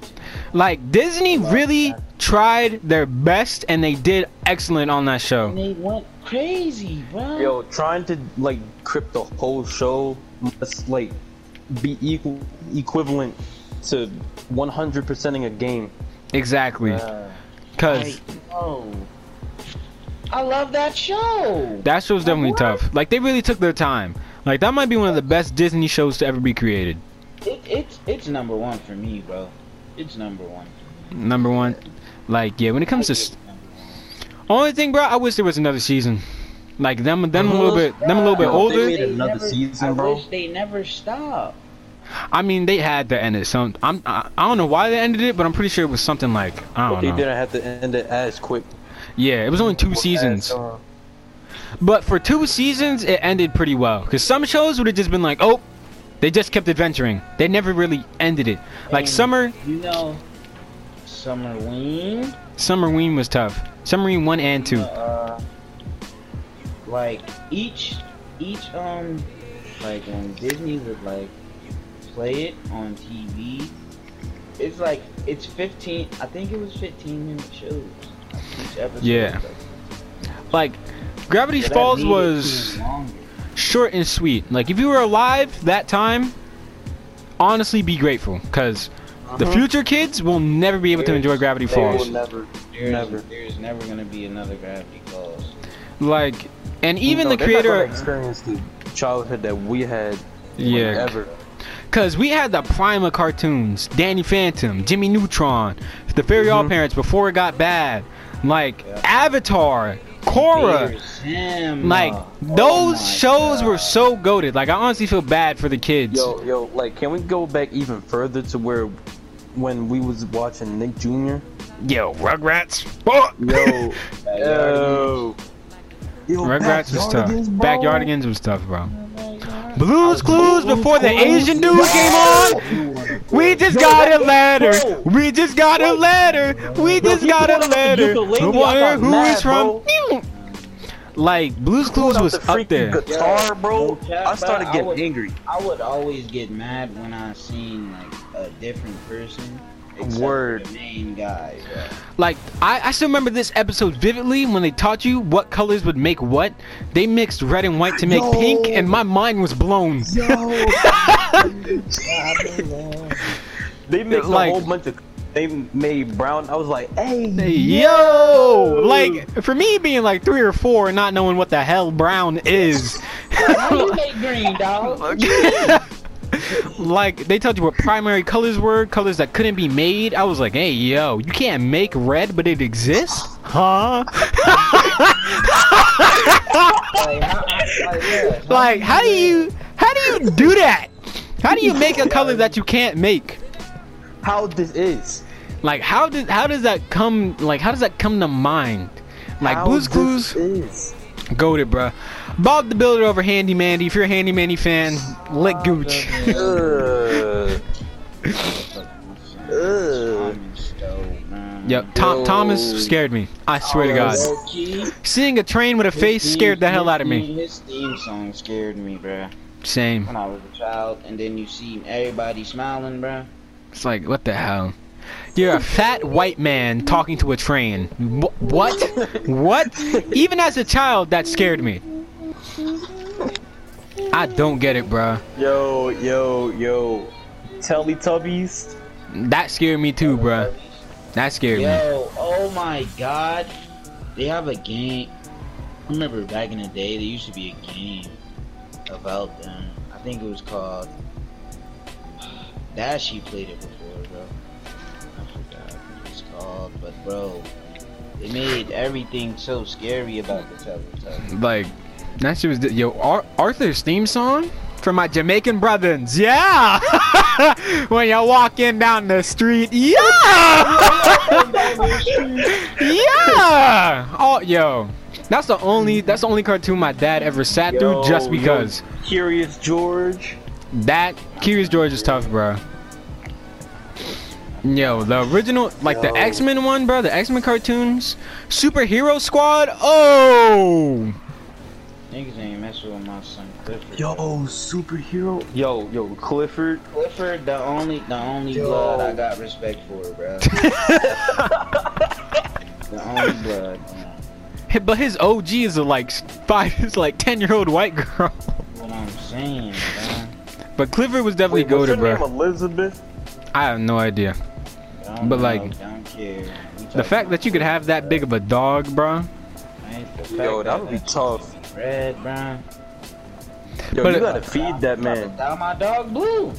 Like Disney really tried their best and they did excellent on that And show. they went crazy, bro. Yo, trying to like crypt the whole show must like be equal equivalent to 100%ing a game. Exactly. Uh, Cause Like, no. I love that show. that show's definitely What? tough. Like they really took their time. Like that might be one of the best Disney shows to ever be created. It, it's it's number one for me, bro. It's number one. Number one. Like yeah, when it comes to only thing, bro, I wish there was another season. Like them, them a little bit, them a little bit Bro, older. older. They made another never- season, I bro. wish they never stopped. I mean, they had to end it. Some, I'm, I, I don't know why they ended it, but I'm pretty sure it was something like I don't they know. didn't have to end it as quick. Yeah, it was only two seasons. As, uh, But for two seasons, it ended pretty well. Because some shows would have just been like, oh, they just kept adventuring. They never really ended it. Like And Summer, You know, Summer Ween. Summerween was tough. Summerween one and two. Uh, like each each um like when Disney would like play it on TV, it's like it's 15. I think it was 15 minute shows. Each episode. Yeah. Like Gravity So Falls was short and sweet. Like if you were alive that time, honestly, be grateful. Because the Uh-huh. future kids will never be able to enjoy Gravity they will Falls. never, There's, never. there's never gonna be another Gravity Falls. Like, and even No, the they're not creator, experience the childhood that we had. yeah, Ever. because we had the prime of cartoons: Danny Phantom, Jimmy Neutron, the Fairy All Mhm. Parents before it got bad, like Yeah. Avatar, Korra. Like uh, those oh my shows were so goaded. Like I honestly feel bad for the kids. Yo, yo, like, can we go back even further to where when we was watching Nick Jr. Yo, Rugrats. Oh! Yo, (laughs) yo, yo, Rugrats was tough. Backyardigans, bro. Backyardigans was tough, bro. Blue's Clues before the Asian dude came on. We just got a letter. We just got a letter. We just got a pulled out the letter. ukulele, I I wonder got who mad, it's from. Like Blue's Clues was the up there. Guitar, bro. I started bro, I getting would- angry. I would always get mad when I seen like a different person. except Word. The main guy. bro. Like I, I still remember this episode vividly when they taught you what colors would make what. They mixed red and white to make Yo. pink, and my mind was blown. Yo, (laughs) they mixed Like- a whole bunch of. They made brown. I was like, hey, Hey, Yo, like for me being like three or four and not knowing what the hell brown is. How you make green, dog? (laughs) like they told you what primary colors were, colors that couldn't be made. I was like, hey yo, you can't make red, but it exists, huh? (laughs) Like, how, like, yeah, how like you how do you how do you do that? How do you make a color that you can't make? how this is. Like how did how does that come? Like how does that come to mind? Like How Blue's Clues, goaded, bruh. Bob the Builder over Handy Manny. If you're a Handy Manny fan, lick gooch. Ugh. Simon Stove, man. Yep, Tom Thomas scared me. I swear to God. Seeing a train with a face scared the hell out of me. His theme song scared me, bruh. Same. When I was a child, and then you see everybody smiling, bruh. It's like, what the hell? You're a fat white man talking to a train. What? (laughs) what? Even as a child, that scared me. I don't get it, bruh. Yo, yo, yo. Teletubbies. That scared me too, bruh. That scared me. Yo, oh my god. They have a game. I remember back in the day, there used to be a game about them. I think it was called. Dashi played it before, bro. I forgot what it's called, but bro, it made everything so scary about the Teletubbies. Like, that shit was. Yo, Ar- Arthur's theme song? For my Jamaican brothers, yeah! (laughs) when you're walking down the street, yeah! (laughs) yeah! Oh, yo. That's the only that's the only cartoon my dad ever sat through just because. yo, Curious George. That Curious George is tough, bro. Yo, the original, like the X Men one, bro, the X Men cartoons, Superhero Squad. Oh, Niggas ain't messing with my son Clifford. Yo, bro. superhero. Yo, yo, Clifford. Clifford, the only, the only Yo. blood I got respect for, bro. (laughs) the only blood. Man. But his OG is a like five, is like ten year old white girl. What I'm saying, bro. But Clifford was definitely Wait, what's goaded, bro. name? Elizabeth. I have no idea. Don't But, know, like, don't care. The fact that you could have that big of a dog, bro. Right? The fact Yo, that would be tough. Red, brown. Yo, But you gotta feed that man. Down my dog blue.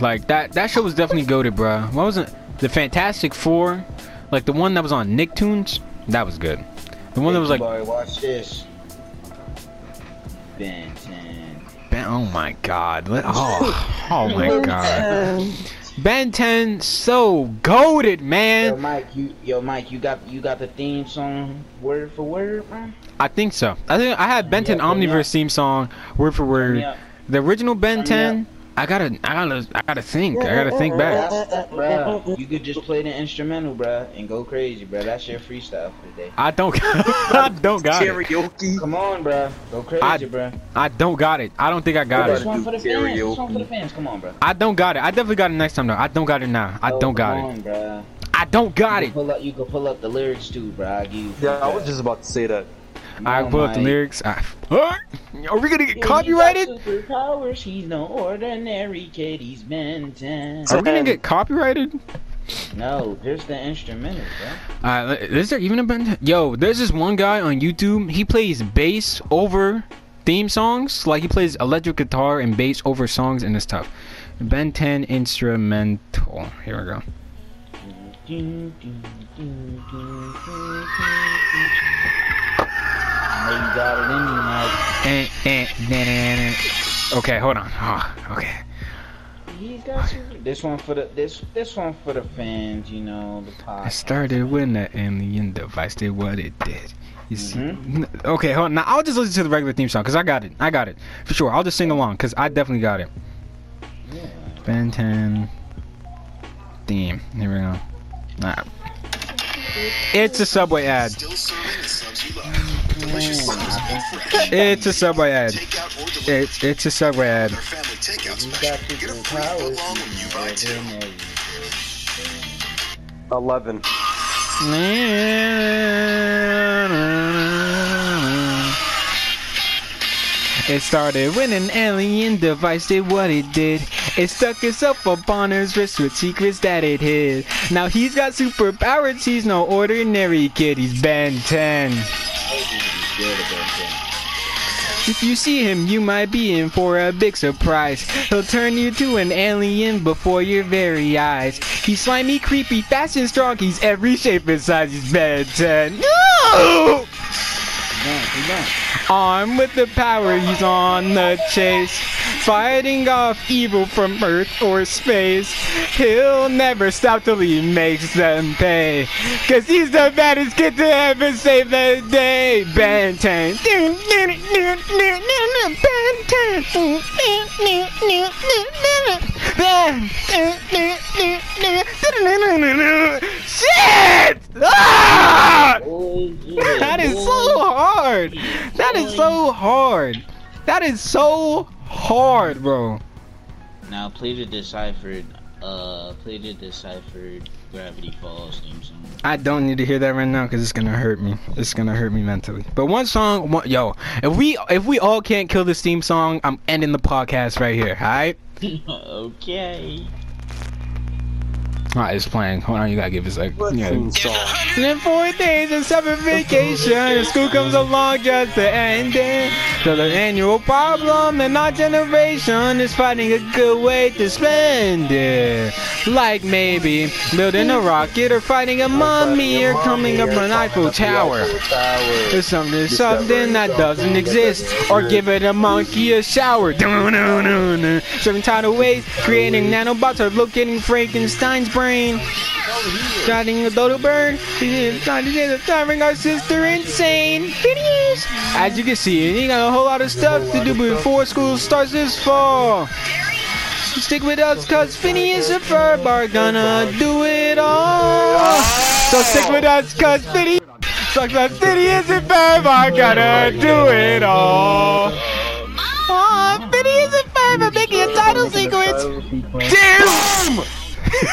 Like that that show was definitely goaded, bro. What was it? The Fantastic Four, like the one that was on Nicktoons. That was good. The one that was like, boy, watch this. Ben 10. Ben, oh my god, oh, (laughs) oh my god, Ben 10 so goaded, man. Yo, man. Mike, you, yo, Mike, you got, you got the theme song word for word, bro. I think so. I think I had Ben 10 Yeah, yeah. Omniverse theme song word for word. Yeah. The original Ben 10. me I gotta, I gotta, I gotta think. I gotta think back. Bruh, you could just play the instrumental, bruh, and go crazy, bruh. That's your freestyle for the day. I don't, (laughs) I don't got it. Come on, bruh. Go crazy, I- bruh. I don't got it. I don't think I got it. about- one for the fans. This one for the fans. Come on, bruh. I don't got it. I definitely got it next time though. I don't got it now. I Oh, don't got come it. on, bruh. I don't got You it. pull up, you can pull up the lyrics too, bruh. I give you. Yeah, I was just about to say that. I Come pull up the lyrics. I? Are we gonna get Yeah, copyrighted? He got superpowers. He's no ordinary kid. He's Ben 10. Are we gonna get copyrighted? No, here's the instrumental, bro. Uh, is there even a band? Yo, there's this one guy on YouTube. He plays bass over theme songs. Like he plays electric guitar and bass over songs, and it's tough. Ben 10 instrumental. Here we go. I know you got it in you, Mike. Eh, eh, nah, nah, nah. Okay, hold on. Oh, okay. He's got super. This one for the this this one for the fans, you know, the I podcast. started when the alien device did what it did. You see? Mhm. N- Okay, hold on. Now I'll just listen to the regular theme song because I got it. I got it for sure. I'll just sing along because I definitely got it. Yeah. Ben 10 theme. Here we go. Nah. It's a Subway ad. Still serving the subs you love. Delicious Man, subs fresh. It's a Subway ad. Takeout or delivery. It's it's a Subway ad. Our family takeout special. Get a free foot long when you buy two. Eleven. It started when an alien device did what it did. It stuck itself up on his wrist with secrets that it hid. Now he's got superpowers, he's no ordinary kid, he's Ben 10. Good about that. If you see him, you might be in for a big surprise. He'll turn you to an alien before your very eyes. He's slimy, creepy, fast and strong. He's every shape and size. He's Ben 10. No! Keep going, keep going. Armed with the power, he's on the chase. Fighting off evil from Earth or space. He'll never stop till he makes them pay. Cause he's the baddest kid to ever save the day. Ben 10. Ben 10. Shit! Ah! Oh, That is so hard. That is so hard. That is so hard, bro. Now play the deciphered. Uh, play the deciphered Gravity Falls theme song. I don't need to hear that right now because it's gonna hurt me. It's gonna hurt me mentally. But one song, one, yo, if we if we all can't kill this theme song, I'm ending the podcast right here. All right. (laughs) okay. All right, it's playing. Hold on, you gotta give us like. What Yeah. song? And then four days of summer vacation, and school comes along just to end it. So the annual problem in our generation is finding a good way to spend it. Like maybe building a rocket or fighting a mummy or coming up an Eiffel Tower. Or something, something that doesn't exist. Or give it a monkey a shower. Dun-dun-dun-dun. Tidal waves, creating nanobots or locating Frankenstein's brain. Starting a dodo bird, driving our sister insane. Videos. As you can see, you got a whole lot of stuff to do before school starts this fall. Stick with us, cause Phineas and Ferb are gonna do it all. So stick with us, cause Phineas that city isn't fair, but I gotta do it all. Oh, city isn't fair, but making a title sequence. Damn!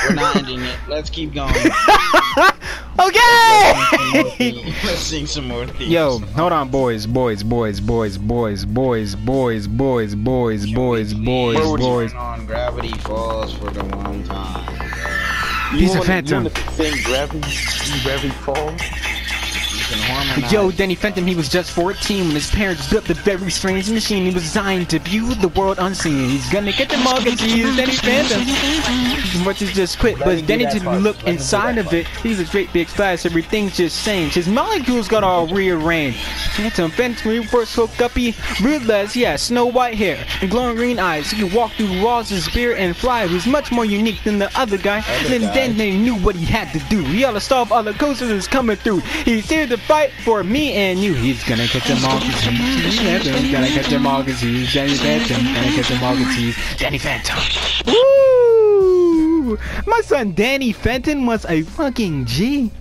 We're not ending it. Let's keep going. (laughs) okay! (laughs) Let's sing some more themes. Yo, hold on, boys, boys, boys, boys, boys, boys, boys, boys, boys, boys, boys, boys. on Gravity Falls for the one time. Of wanna- Phantom. You wanna sing Gravity, Gravity Falls? You can harmonize. Yo, Danny Fenton, he was just 14 when his parents built the very strange machine. He was designed to view the world unseen. He's gonna get the mug and see Danny Phantom. Much is just quit, Let but Danny that didn't part. look Let inside of it. He's a great big splash. Everything's just changed. His molecules got all rearranged. Phantom Fenton, when he first woke up, he realized he had snow white hair and glowing green eyes. He could walk through walls of spirit and fly. He was much more unique than the other guy. then guy. then they knew what he had to do. He ought to stop all the coasters that's coming through. He's here to fight for me and you. He's gonna catch them all cause he's Phantom. Gonna catch them all cause he's Danny Phantom. Gonna catch them all cause he's Danny Phantom. Woo! My son Danny Fenton was a fucking G.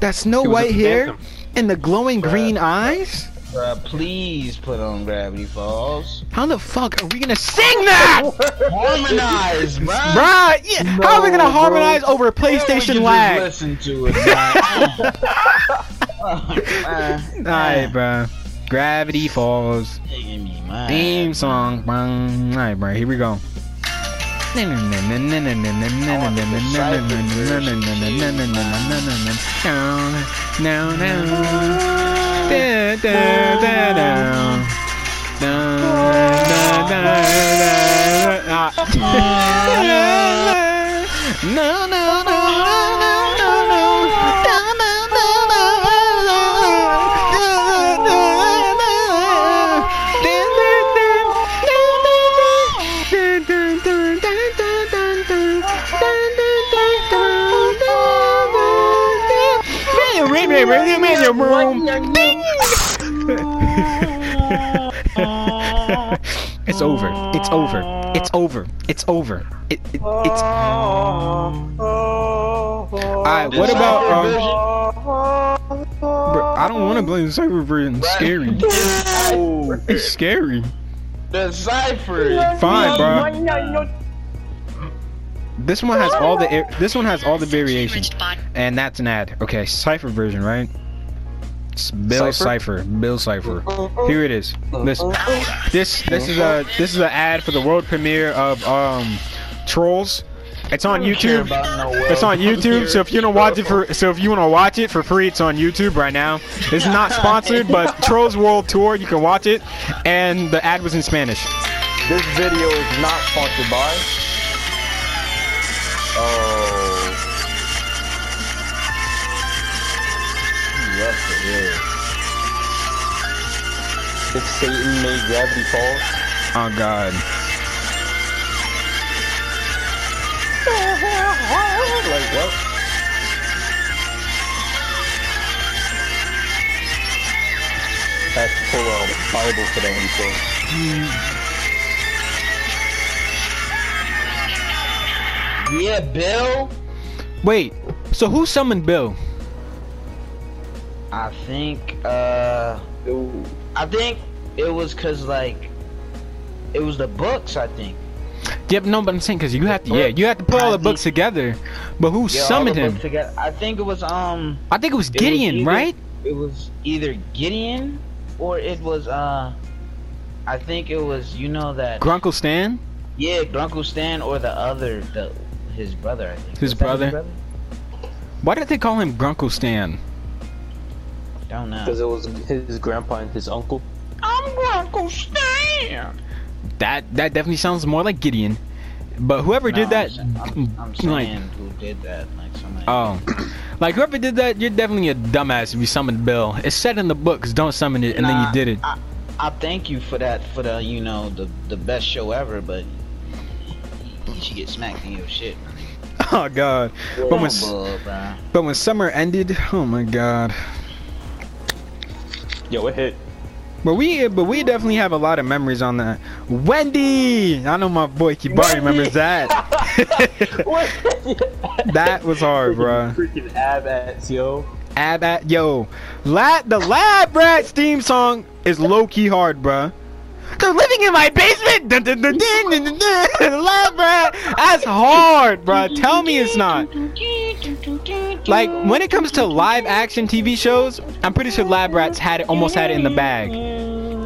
That snow a white hair and the glowing green eyes. Bruh, please put on Gravity Falls. How the fuck are we gonna sing that? (laughs) Harmonize, bruh. Bruh, yeah. how are we gonna bro. harmonize over PlayStation can lag? Just listen to it, bruh. (laughs) (laughs) uh, Alright, bruh. Gravity Falls. Taking me mad. Theme song. Alright, bro, here we go. No, no. Da, da, da, da. Da, da, da, da, da. Ah. No, no, no, (laughs) It's over. It's over. It's over. It's over. It, it, it's. Alright, what about um? Bro, I don't want to blame the cypher version. It's scary. It's scary. The cipher. Fine, bro. This one has all the air- this one has all the variations, and that's an ad. Okay, cipher version, right? It's Bill Cipher? Bill Cipher. Here it is. Listen. This this is a this is an ad for the world premiere of um Trolls. It's on YouTube. It's on YouTube. So if you want to watch it for so if you want to watch it for free, it's on YouTube right now. It's not (laughs) sponsored, but Trolls World Tour, you can watch it. And the ad was in Spanish. This video is not sponsored by. Oh. Yes, it is. If Satan made Gravity Falls. Oh God. like what? Had to pull out a Bible for that intro. Yeah, Bill. Wait. So who summoned Bill? I think. uh I think it was cause like it was the books. I think. Yep, no, but I'm saying because you have to, yeah, you have to put all the books together. But who Yeah, summoned him? Together. I think it was um. I think it was was Gideon, either- right? It was either Gideon or it was uh. I think it was you know that Grunkle Stan. yeah Grunkle Stan or the other the his brother I think His Was that brother? Why did they call him Grunkle Stan? Don't know. Because it was his grandpa and his uncle. I'm Grunkle Stan. That that definitely sounds more like Gideon. But whoever No, did that, I'm, I'm, I'm saying like, who did that like somebody. oh, like whoever did that, you're definitely a dumbass if you summoned Bill. It's said in the books, don't summon it, and then you did it. I, I thank you for that for the you know the the best show ever, but you should get smacked in your shit. (laughs) Oh God. But when, s- Bull, bruh. but when summer ended, oh my God. Yo, it hit. But we, but we definitely have a lot of memories on that. Wendy, I know my boy Kibari remembers that. (laughs) (laughs) that was hard, bro. Freaking ab ass, yo. Ab at yo, lab the lab rats theme song is low key hard, bruh. They're living in my basement. Lab (laughs) rat, that's hard, bruh. Tell me it's not. Like when it comes to live action TV shows, I'm pretty sure Lab Rats had it, almost had it in the bag.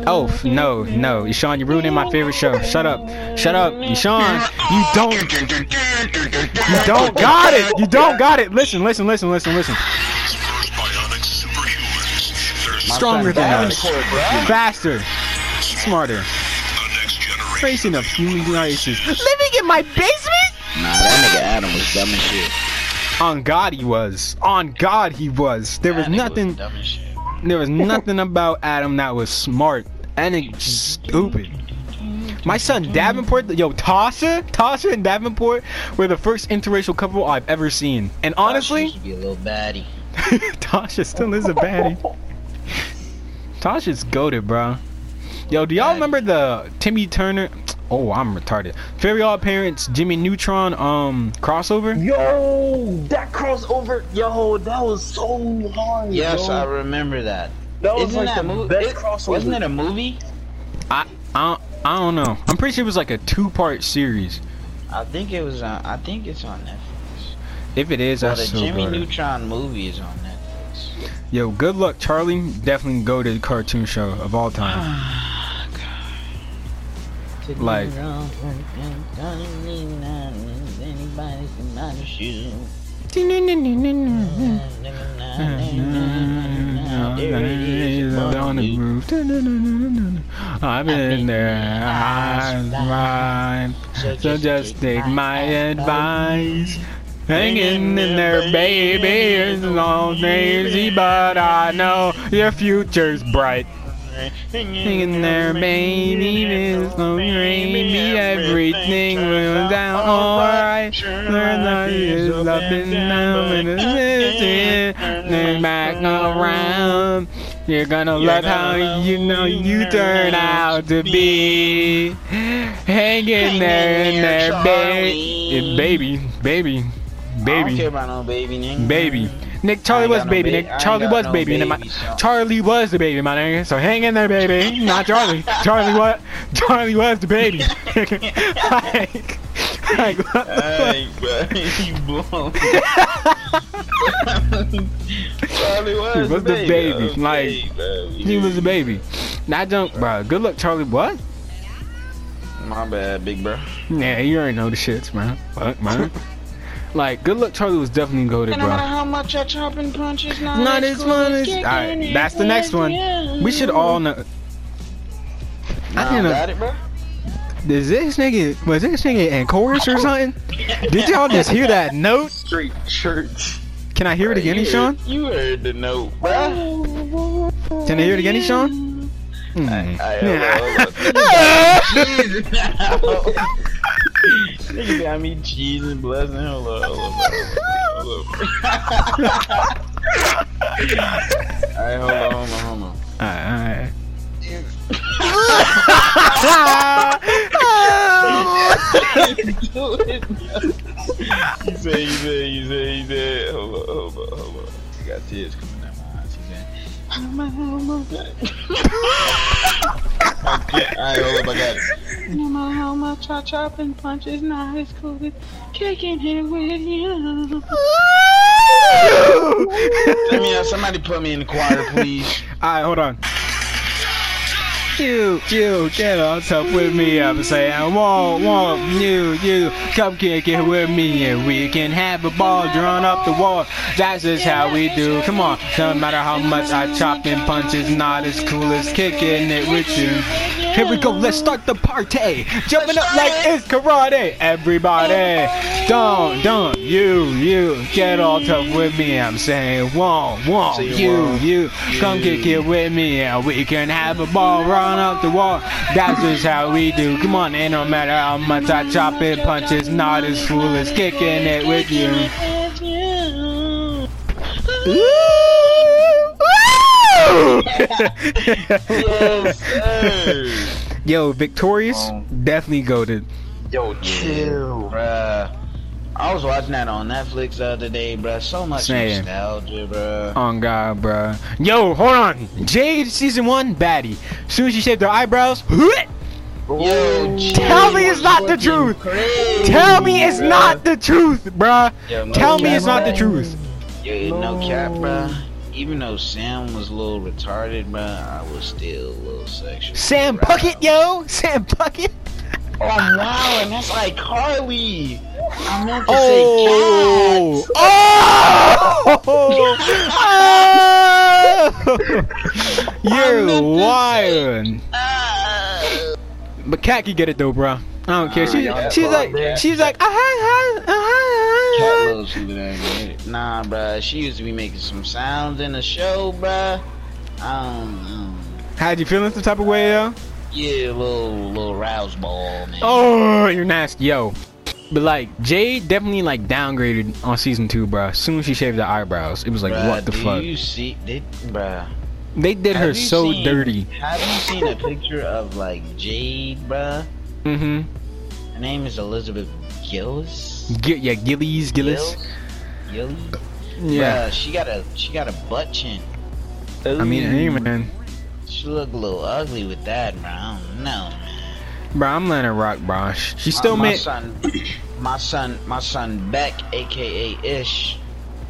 Oh no, no, Sean, you're ruining my favorite show. Shut up, shut up, Sean. You don't, you don't got it. You don't got it. Listen, listen, listen, listen, listen. First bionic superhumans. There's Stronger than us, faster, smarter, the next generation. facing of human races. Living in my basement. Nah, that nigga Adam was dumb as shit. On God, he was. On God, he was. There was That nothing. dumb. There was nothing about Adam that was smart. And it's stupid. My son Davenport, yo, Tasha, Tasha and Davenport were the first interracial couple I've ever seen. And She honestly, used to be a little baddie. (laughs) Tasha still is a baddie. (laughs) Tasha's goaded, bro. Yo, do y'all remember the Timmy Turner? (tsk) Oh, I'm retarded. Fairy Odd Parents, Jimmy Neutron, um, crossover. Yo, that crossover, yo, that was so hard. Yes, yo. I remember that. That was Isn't like that the movie? best It, crossover. wasn't it a movie? I, I, I don't know. I'm pretty sure it was like a two-part series. I think it was on. I think it's on Netflix. If it is, Well, that's the so Jimmy good. Neutron movie is on Netflix. Yo, good luck, Charlie. Definitely go to the cartoon show of all time. (sighs) (sighs) (sighs) Like-. I've been there. I'm fine. So just take my advice. Hanging in there, baby, is all crazy, but I know your future's bright. Hang in there, baby, crazy, everything will down alright. Learn that is up and down, and it's in, then back around. You're gonna love how you know you turn out to be. Hang in there, in there, baby, baby, baby, I don't care about no baby baby. Nick, Charlie was no baby. ba- Nick, Charlie was no baby. baby, my, so- Charlie was the baby, my nigga. So hang in there, baby. Not Charlie. (laughs) Charlie what? Charlie was the baby. (laughs) like, like what the Hey, (laughs) bro, you blown. Charlie was, He was the baby, Okay, like. He was the baby. Not junk, bro. Good luck, Charlie. What? My bad, big bro. Yeah, you already know the shits, man. Fuck, man. Like, good luck, Charlie was definitely goaded, No matter bro. how much I chop and punch, it's not, Not as cool fun as. Alright, that's the next one. you. We should all know. Nah, I didn't know. got it, bro. Is this nigga was this nigga in chorus or something? Did y'all just hear that note? Street church. Can I hear it again, you Sean? You heard the note, bro. Can I hear it again, Sean? Hmm. Alright, hold on, hold on. Jesus, now. Nigga got me cheese and blessing. Hold on, hold on, hold on. Alright, hold on, hold on, hold on. Alright, alright. you say, you say, you No matter how much I chop and punch, it's not as cool as kicking it with you. Let me, uh, somebody put me in the choir, please. Alright, hold on. You, you, get on tough with me. I'm saying, whoa, whoa, you, you, come kick it with me, and we can have a ball drawn up the wall. That's just how we do. Come on, no matter how much I chop and punch, it's not as cool as kicking it with you. Here we go, let's start the party. Jumping up like it's karate. Everybody, don't, don't, you, you, get all tough with me. I'm saying, whoa, whoa, Say you, whoa. you, come kick it with me, and we can have a ball run up the wall. That's just how we do. Come on, and no matter how much I chop it, punch, it's not as cool as kicking it with you. Yes, (laughs) sir. Yo, victorious, Oh. definitely goaded. Yo, chill. Bruh. I I was watching that on Netflix the other day, bruh. So much Same. nostalgia, bruh. Oh God, bruh. Yo, hold on. Jade season one, baddie. Soon as she shaved her eyebrows, (laughs) Yo, Tell me it's not the truth. crazy, tell me it's bruh. not the truth, bruh. Yo, no Tell me it's not the bruh. truth. Yo, no cap, bruh. Even though Sam was a little retarded, bruh, I was still a little sexual. Sam Puckett, yo, Sam Puckett. Oh wow, and that's like Carly. I meant to Oh, say cat. oh, (laughs) oh. You're meant to (laughs) wild. Ah. But Cat can get it though, bro. I don't care. She, y'all she's like, that. she's like, ah, ah, ah, ah, ah. loves you, that. Nah, bruh. She used to be making some sounds in the show, bruh. Um, How'd you feeling some type of way, yo? yeah, little little rouse ball, man. Oh, you're nasty, yo. But like, Jade definitely like downgraded on season two, bro. As soon as she shaved her eyebrows, it was like, Bruh, what the do fuck? you see? Did, bruh. They did her Have you so seen- dirty. Have you seen a picture of like Jade, bruh? Mm-hmm. Her name is Elizabeth Gillies. G- yeah, Gillies, Gillis. Gillis. Yeah. Bruh, she got a she got a butt chin. I mean, hey man, She look a little ugly with that, bro. I don't know, man. bro, I'm letting her rock, bro. She My- still my, made. son, (coughs) my son, my son Beck, aka Ish.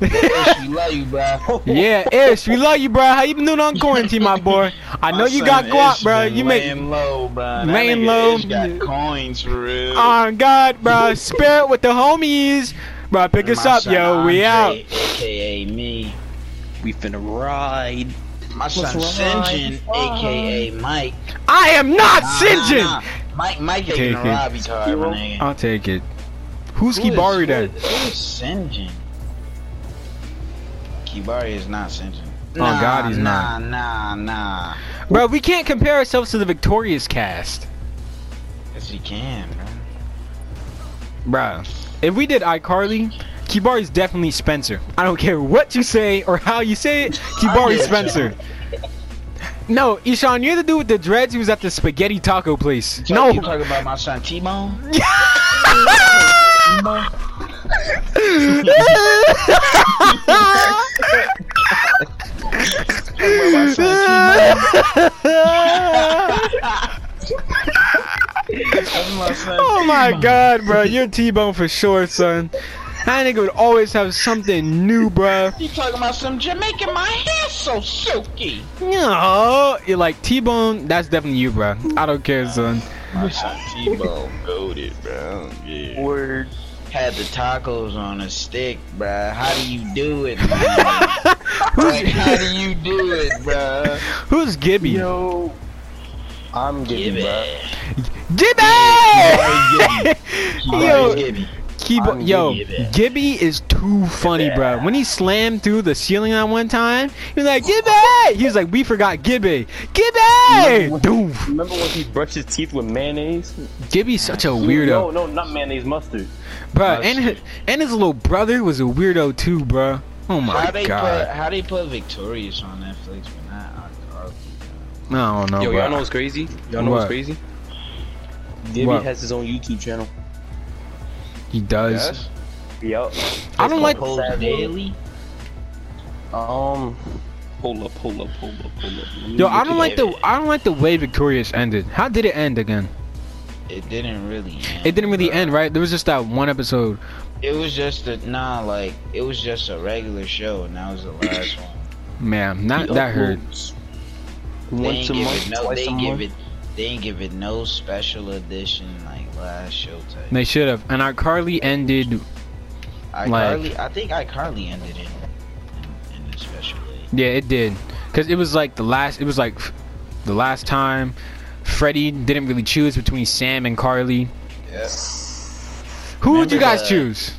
Ish, we love you, bro. (laughs) Yeah, Ish, we love you, bro. How you been doing on quarantine, my boy? I know you got guap, bro. You make. laying low, bro. Laying low. Ish got coins for real. Oh God, bro. Spirit with the homies, bro. Pick us up, yo. We out. AKA me. We finna ride. My son Sinjin. AKA Mike. I am not Nah, Sinjin. nah, nah. Mike, Mike Take taking it. a Robbie card, my nigga. I'll take it. Who's Kibari then? Who is Sinjin? Kibari is not Sinjin. Oh, God, he's nah, not. Nah, nah, nah. Bro, we can't compare ourselves to the Victorious cast. Yes, he can, bro. Bro, if we did iCarly, Kibari's definitely Spencer. I don't care what you say or how you say it, (laughs) Kibari's get Spencer. No, Ishan, you're the dude with the dreads who was at the spaghetti taco place. So no. you talking about my son T-Bone? (laughs) oh my god, bro. You're T-Bone for sure, son. That nigga would always have something new, bro. You talking about some Jamaican? My hair so silky. No, you're like T-Bone. That's definitely you, bro. I don't care, son. My son T-Bone goaded, bro. Yeah. Word. Had the tacos on a stick, bruh. How do you do it, man? (laughs) like, how do you do it, bruh? Who's Gibby? Yo. I'm Give getting bro. it. Gibby! Yo, (laughs) Yo, Gibby. Keep, I'm yo, Gibby. Gibby is too funny, bro. When he slammed through the ceiling that one time, he was like, Gibby! He was like, we forgot Gibby. Gibby! Doom. Remember when he brushed his teeth with mayonnaise? Gibby's such a weirdo, no, no, not mayonnaise, mustard. bro. And his, and his little brother was a weirdo too, bro. Oh my How they put god. how they put Victorious on Netflix but not on Carly? I don't know, Yo, bro. y'all know what's crazy? Y'all know What? what's crazy? Gibby What? has his own YouTube channel. He does. Yes. Yup. I don't like. Pose Daily. Um, hold up, hold up, hold up, hold up. Yo, I don't at like it. the. I don't like the way Victorious ended. How did it end again? It didn't really. End, It didn't really bruh. end, right? There was just that one episode. It was just a nah, like it was just a regular show, and that was the last (coughs) one. Man, not He that hurt. uploads They Once a month, no. twice They a give month. it. They ain't give it no special edition like last show type. They should have. And iCarly ended. iCarly, I think iCarly ended in in, in the special way. Yeah, it did. Cause it was like the last. It was like the last time. Freddie didn't really choose between Sam and Carly. Yeah. Who would you guys the- choose?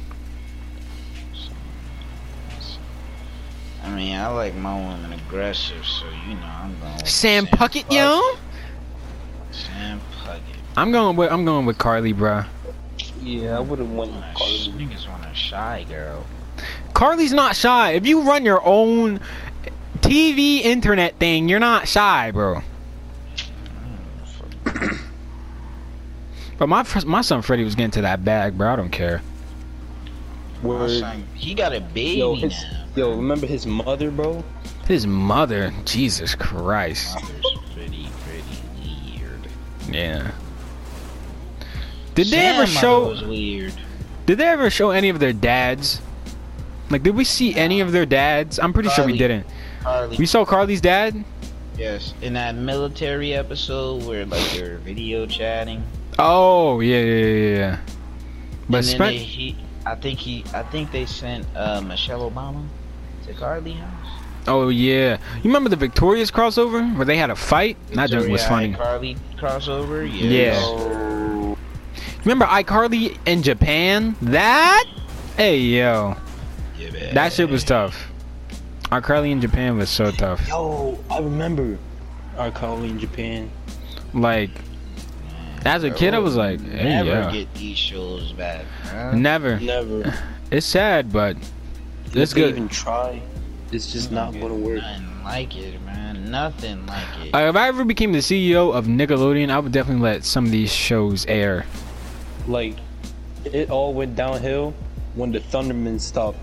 I mean, I like my women aggressive, so you know I'm going. With Sam Puckett, yo. Sam Puckett. I'm going with. I'm going with Carly, bruh. Yeah, I would have went with Wanna- Carly. Niggas want a shy girl. Carly's not shy. If you run your own TV internet thing, you're not shy, bro. Mm, (clears throat) but my my son Freddie was getting to that bag, bro. I don't care. Where Son, He got a baby yo, his, now. yo, remember his mother, bro? His mother, Jesus Christ. Pretty, pretty weird. Yeah. Did they ever show? Was weird. Did they ever show any of their dads? Like, did we see any of their dads? I'm pretty sure we didn't. Carly. We saw Carly's dad. Yes, in that military episode where like they're video chatting. Oh yeah, yeah, yeah. yeah. But Spen- they, he, I think he, I think they sent uh, Michelle Obama to Carly house. oh yeah. You remember the Victorious crossover where they had a fight? That joke was funny. Carly crossover. Yeah. Yeah. Oh, Remember iCarly in Japan? That? Hey yo, Yeah, that shit was tough. iCarly in Japan was so tough. yo, I remember iCarly in Japan. Like, as a kid, I was like, hey Never yeah. get these shows back. Huh? Never. Never. (laughs) It's sad, but If it's they good. even try, it's just not gonna work. Nothing like it, man. Nothing like it. Uh, if I ever became the CEO of Nickelodeon, I would definitely let some of these shows air. Like, it all went downhill when the Thundermans stopped.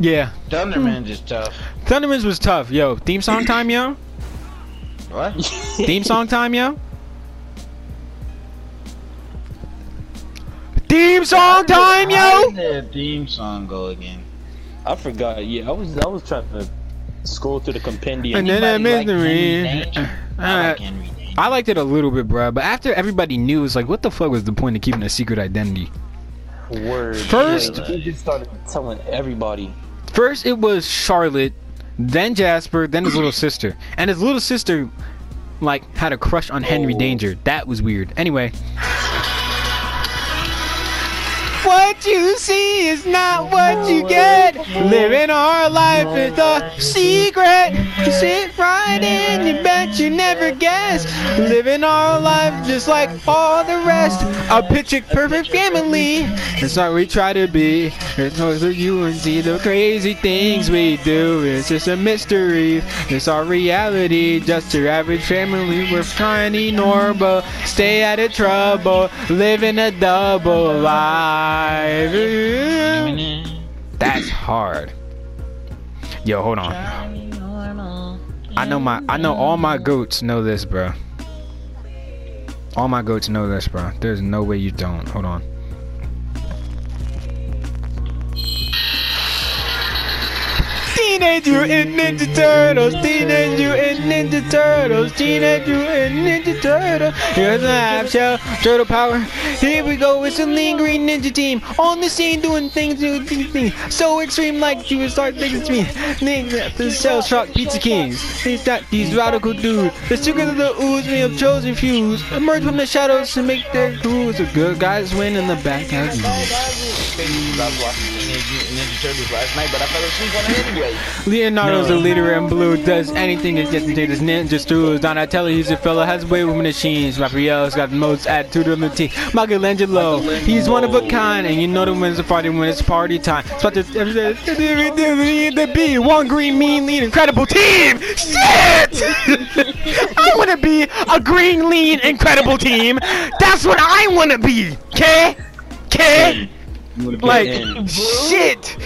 Yeah, Thunderman hmm. is tough. Thundermans was tough. Yo, theme song time, yo. What? (laughs) Theme song time, yo. Theme song time, How yo. did their theme song go again? I forgot. Yeah, I was I was trying to scroll through the compendium. And then- that Anybody like. Henry Danger? (laughs) I like Henry Danger. I liked it a little bit, bro. But after everybody knew, it's like, what the fuck was the point of keeping a secret identity? Word. First- Like, he just started telling everybody. First, it was Charlotte, then Jasper, then his little sister, and his little sister, like, had a crush on Henry Oh. Danger. That was weird. Anyway. What you see is not what you get. Living our life is a secret. You sit right in, you bet you never guess. Living our life just like all the rest. A picture perfect family. That's what we try to be. It's not for you and see the crazy things we do. It's just a mystery. It's our reality. Just your average family. We're trying to ignore, but stay out of trouble. Living a double life. That's hard. Yo, hold on. I know my I know all my goats know this, bro. All my goats know this, bro. There's no way you don't. Hold on. Teenage Mutant Ninja Turtles, Teenage Mutant Ninja Turtles, Teenage Mutant Ninja Turtles. Here's a half shell, turtle power. Here we go, it's a lingering ninja team on the scene doing things, doing things so extreme like you would start thinking to me. Ninja, the shell shock pizza kings. These that these radical dudes. The secret of the ooze we have chosen fuse. Emerge from the shadows to make their crews. The good guys win in the back I as Ninja Turtles last night, but I fell asleep on it anyway. Leonardo's the leader in blue, does anything to get into this ninja stews. Donatello, he's a fella, has way with machines. Raphael's got the most attitude on the team. Michelangelo, he's one of a kind, and you know the wins the party when it's party time. It's about to the be one green, mean, lean, incredible team. Shit! (laughs) I want to be a green, lean, incredible team. That's what I want to be. Okay? Okay? Like, in. shit!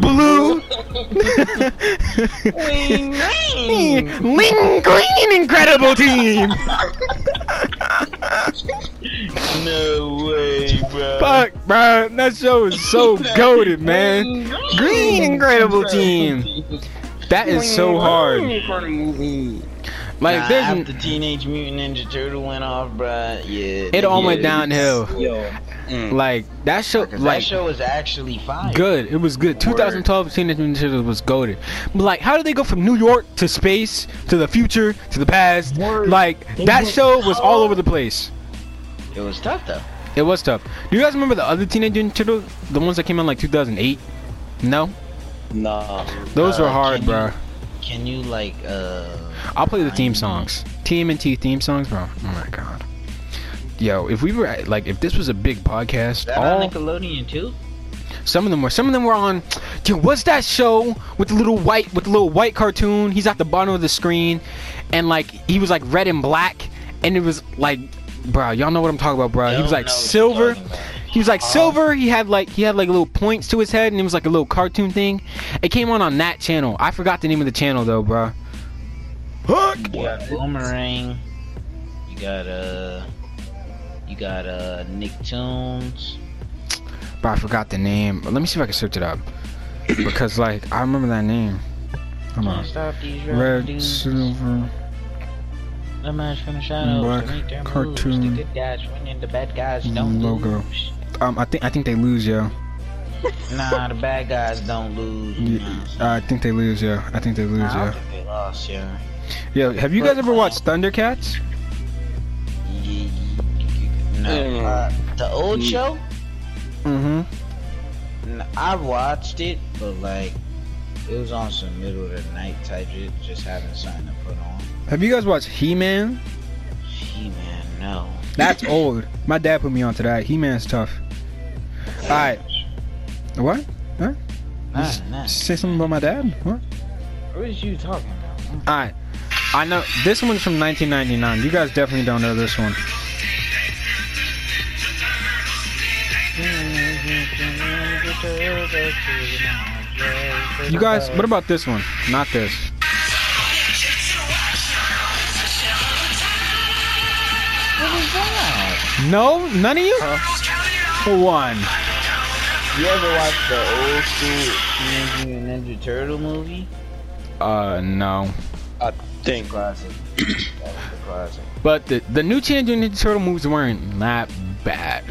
Blue! (laughs) Wing, Ling Green Incredible Team! No way, bro. Fuck, bro. That show is so (laughs) goaded, man. Green Incredible Team. That is so hard. Like, Nah, there's. after Teenage Mutant Ninja Turtle went off, bruh, yeah. It all went downhill. Yo. Mm. Like, that show, 'cause like, that show was actually fire. good. It was good. 2012 Teenage Mutant Ninja was goaded. But, like, how did they go from New York to space to the future to the past? Word. Like, They that went show was all over the place. It was tough though. It was tough. Do you guys remember the other Teenage Mutant Turtles? The ones that came out like 2008? No? Nah. Those were Uh, hard, can bro. you- Can you like uh? I'll play the theme songs. TMNT theme songs, bro. Oh my god. Yo, if we were at- like, if this was a big podcast, Is that all on Nickelodeon too? some of them were, some of them were on. Yo, what's that show with the little white, with the little white cartoon? He's at the bottom of the screen, and like he was like red and black, and it was like, bro, y'all know what I'm talking about, bro. He was like know what you're silver. He was like silver. He had like he had like little points to his head, and it was like a little cartoon thing. It came on on that channel. I forgot the name of the channel though, bro. Hook. You got Boomerang. You got uh. Got uh Nicktoons. But I forgot the name. Let me see if I can search it up. (coughs) Because like I remember that name. Come on. stop these red dudes. silver. Emerge from the shadows Black to make their cartoon moves. The good guys winning, the bad guys don't logo. lose. Um, I think I think they lose, yo. (laughs) Nah, the bad guys don't lose. You know what I'm saying? I think they lose, yo. I think they lose, Nah, I yo. don't think they lost, yeah. Yo, have you guys ever watched Thundercats? No. Mm. Uh, the old show? Mm-hmm. N- I watched it, but like, it was on some middle of the night type shit, just having something to put on. Have you guys watched He-Man? He man, no. That's (laughs) old. My dad put me onto that. He-Man's tough. Alright. What? Nah, nah. Say something about my dad? What? What is you talking about? Alright. I know this one's from 1999. You guys definitely don't know this one. You guys, what about this one? Not this. What is that? No, none of you. For one. You ever watch the old school Teenage Mutant Ninja Turtle movie? Uh, no. I think. Classic. that was the classic. But the the new Teenage Ninja Turtle movies weren't that bad.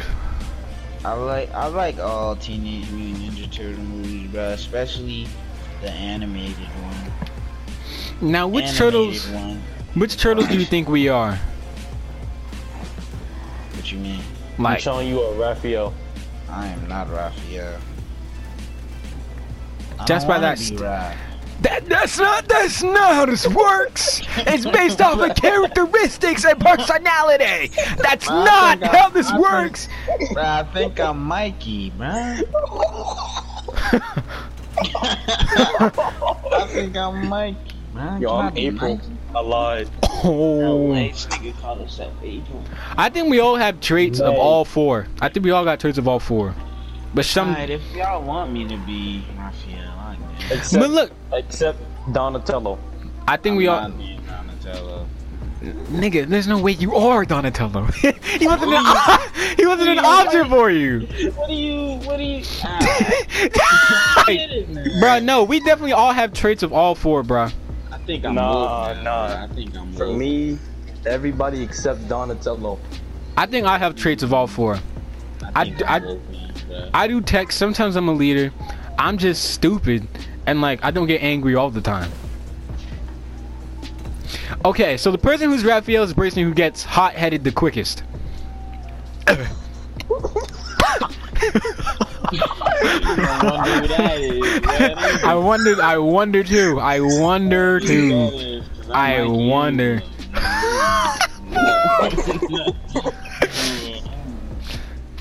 I like I like all Teenage Mutant Ninja Turtle movies, bro. Especially the animated one. Now, which Animated turtles? One. Which turtles do you think we are? What you mean? I'm Like, showing you a Raphael. I am not Raphael. I Just don't by wanna that be st- Raph. that that's not that's not how this works. It's based off of characteristics and personality. That's I not think I- how this I think- works. Bro, I think I'm Mikey, bro. I think I'm Mikey, man. Yo, I I'm April. Mikey? I lied. Oh. Nice nigga call himself April. I think we all have traits of all four. I think we all got traits of all four. But some, Alright, if y'all want me to be Raphael, I can. Except, but look, except Donatello. I think we all, I'm not being Donatello. nigga. There's no way you are Donatello. (laughs) he wasn't an, he wasn't an option for you. What do you? What do you? (laughs) Ah, Like, get. Bruh, no, we definitely all have traits of all four, bruh. I think I'm Nah, woke now, nah. bro. I think I'm For woke. me, everybody except Donatello. I think I have traits of all four. I- I, I- I'm woke. I do text. Sometimes I'm a leader. I'm just stupid, and like I don't get angry all the time. Okay, so the person who's Raphael is the person who gets hot-headed the quickest. I wonder who that is, man. I wondered. I wonder too. I wonder too. that is, 'cause I wonder. (laughs)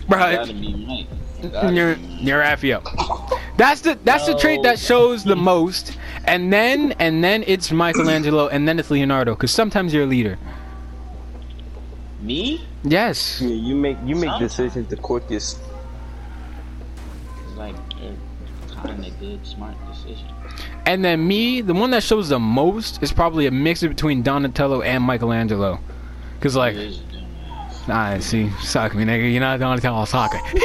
Bruh, Gotta be Mike. Gotta you're you're Raphael. That's the that's the trait that shows the most, and then and then it's Michelangelo, and then it's Leonardo. Because sometimes you're a leader. Me? Yes. Yeah, you make you make Sometimes. decisions the quickest. It's like eh, kind of good, smart decision. And then me, the one that shows the most is probably a mix between Donatello and Michelangelo. Cause like, It is a. I see, suck me, nigga. You're not Donatello, suck it.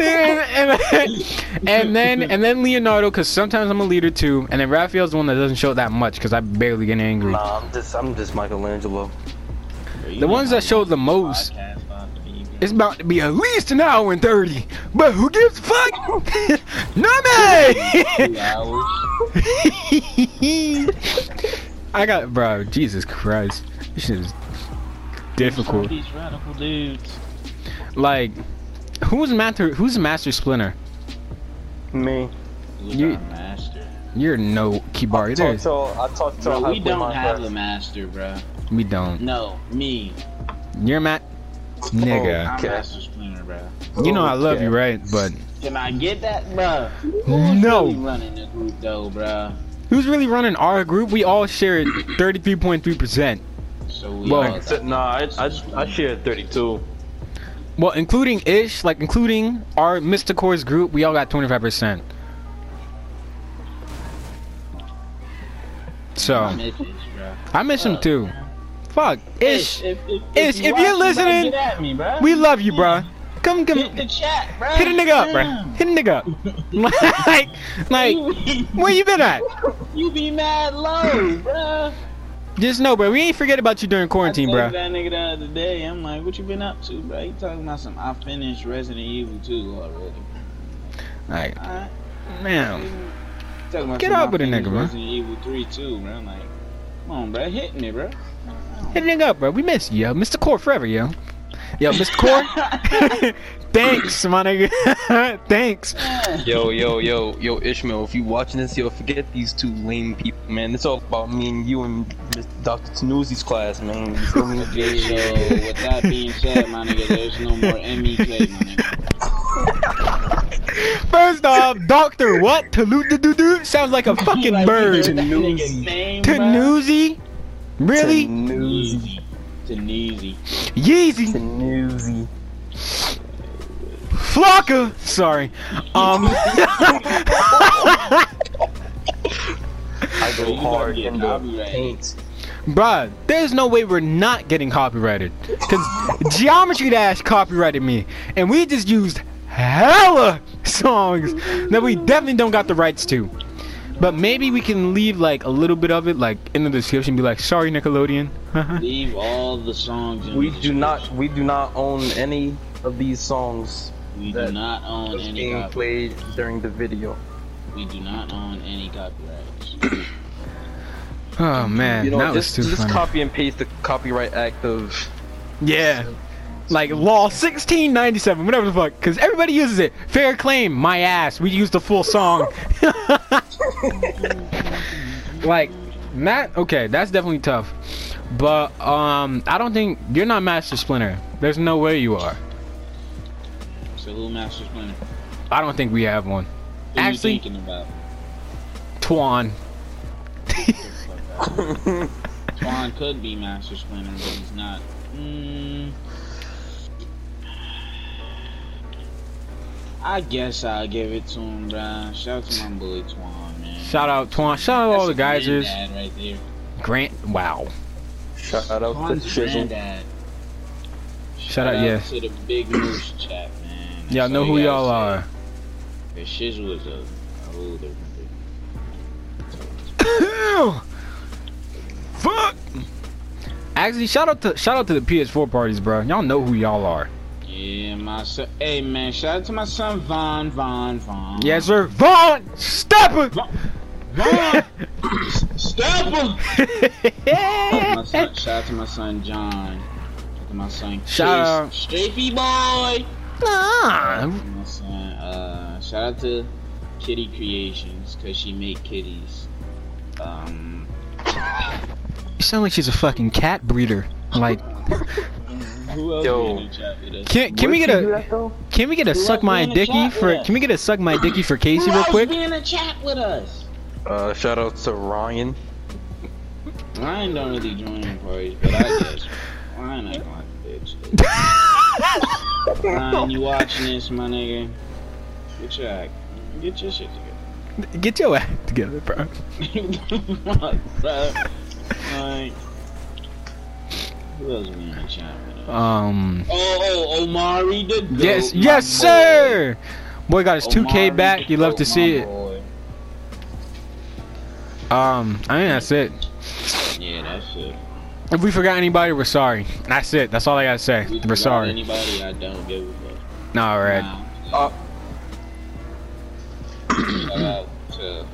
And, (laughs) and, and then and then Leonardo, cause sometimes I'm a leader too. And then Raphael's the one that doesn't show that much, cause I barely get angry. Nah, I'm just I'm just Michelangelo. The ones that show the most- podcast about to be, bro? It's about to be at least an hour and thirty. But who gives a fuck? (laughs) Not me. (laughs) I got, bro. Jesus Christ, this shit is difficult. These radical dudes. Like, who's master? Who's Master Splinter? Me. Who's You- our master? You're no Kibari. I There's to I talk to Bro, we don't have Minecraft. a master, bro. we don't. No, me. You're Matt. Nigga, oh, I'm Okay. Master Splinter, bro. you know I love Okay. you, right? But Can I get that, bro? no. Really running the group though, bro. Who's really running our group? We all share 33.3 percent. So we Well, all got Except- Nah, I, I I share 32. Well, including Ish, like including our Mr. Core's group, we all got 25%. So, I miss Ish. I miss him too. Fuck, Ish. if, if, Ish, you if you're listening, me, bro. We love you, bruh. Come, Hit come, the chat, bro. hit a nigga up, bruh. Damn. Hit a nigga up. (laughs) like, like, where you been at? (laughs) you be mad low, bro. Just know, bro, we ain't forget about you during quarantine, I bro. that nigga the other day. I'm like, what you been up to, bro? You talking about some. I finished Resident Evil 2 already. Like, Alright. man, Talking about Get up with a nigga, bro. Resident Evil 3 too, bro. I'm like, come on, bro, hit me, bro. hit nigga up, bro. We miss you, yo. Mr. Core forever, yo. Yo, Mr. Core. (laughs) Thanks, my nigga. (laughs) Thanks. Yo, yo, yo, yo, Ishmael, if you watching this, yo, forget these two lame people, man. It's all about me and you and Mr. Dr. Tanuzi's class, man. You feel me? (laughs) Okay, so with that being said, my nigga, there's no more MEK, my nigga. First off, Doctor what? Talu sounds like a fucking Like, bird. you heard that nigga name, bro? Tanuzi? Really? Tanuzi. Tanuzi. Yeezy. Tanuzi. Flocka. Sorry. Um. (laughs) I Bro, go you hard gotta get in the paint. Bruh, there's no way we're not getting copyrighted. Cause Geometry Dash copyrighted me. And we just used hella songs that we definitely don't got the rights to. But maybe we can leave like a little bit of it like in the description be like, sorry Nickelodeon. (laughs) Leave all the songs in We the do not, we do not own any of these songs We that do not own was any being copyrights. played during the video. We do not own any copyrights. (coughs) oh man, You know, that was just, too just funny. copy and paste the Copyright Act of yeah. Like law 1697, whatever the fuck, because everybody uses it. Fair claim, my ass. We used the full song. (laughs) like Matt. Okay, that's definitely tough. But um, I don't think you're not Master Splinter. There's no way you are. So who Master Splinter? I don't think we have one. Who Actually- you thinking about? Twan. (laughs) (laughs) Twan could be Master Splinter, but he's not. Mm, I guess I'll give it to him, bro. Shout out to my boy Twan, man. Shout out Twan. Shout out all the That's a geysers. right there. Grant. Wow. Shout out to Twan's Shizzle. granddad. Shout out, yeah. to the big moose chat, man. Y'all know who you y'all are. say. Cause Shizzle is a, a whole different thing. (coughs) Fuck. Actually, shout out to shout out to the PS4 parties, bro. Y'all know who y'all are. Yeah, my son. Hey, man, shout out to my son Von, Von, Von. Yes, sir. Vaughn Stepper. Von. Step him. (laughs) my son, shout out to my son John. Shout out to my son Chase. Shout out. Strafey boy. Ah, My son. Uh, shout out to Kitty Creations because she make kitties. Um, you sound like she's a fucking cat breeder. Like, who else Yo. in the chat with us? can can we get a can we get a suck my be in the dicky for with can we get a suck my dicky for Casey real else quick? be in the chat with us? Uh, shout out to Ryan. Ryan don't really join in parties, but I guess Ryan ain't like a bitch. (laughs) Ryan, you watching this, my nigga? Get your act, get your shit together. Get your act together, bro. together. Fuck, bro. Like, who else be in the chat? Um. Oh, oh, Omari the goat, Yes, yes, boy. sir. Boy got his Omari 2K back. You love to see my it. boy. Um, I think that's it. Yeah, that's it. If we forgot anybody, we're sorry. That's it. That's all I gotta say. If we We're sorry. Anybody, I don't give a fuck. All right. Now, Uh, Shout out (clears throat) to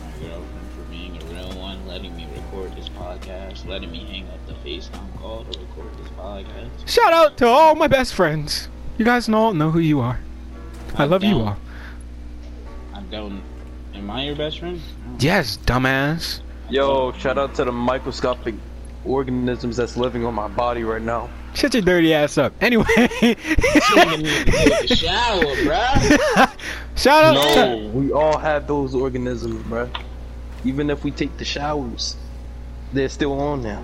my girlfriend for being a real one, letting me record this podcast, letting me hang up the FaceTime call to record this podcast. Shout out to all my best friends. You guys all know who you are. I I love you all. I don't. Am I your best friend? Yes, dumbass. yo, shout out to the microscopic organisms that's living on my body right now. Shut your dirty ass up. Anyway. Taking me to take a shower, (laughs) bruh. Shout out. No, we all have those organisms, bruh. Even if we take the showers, they're still on there.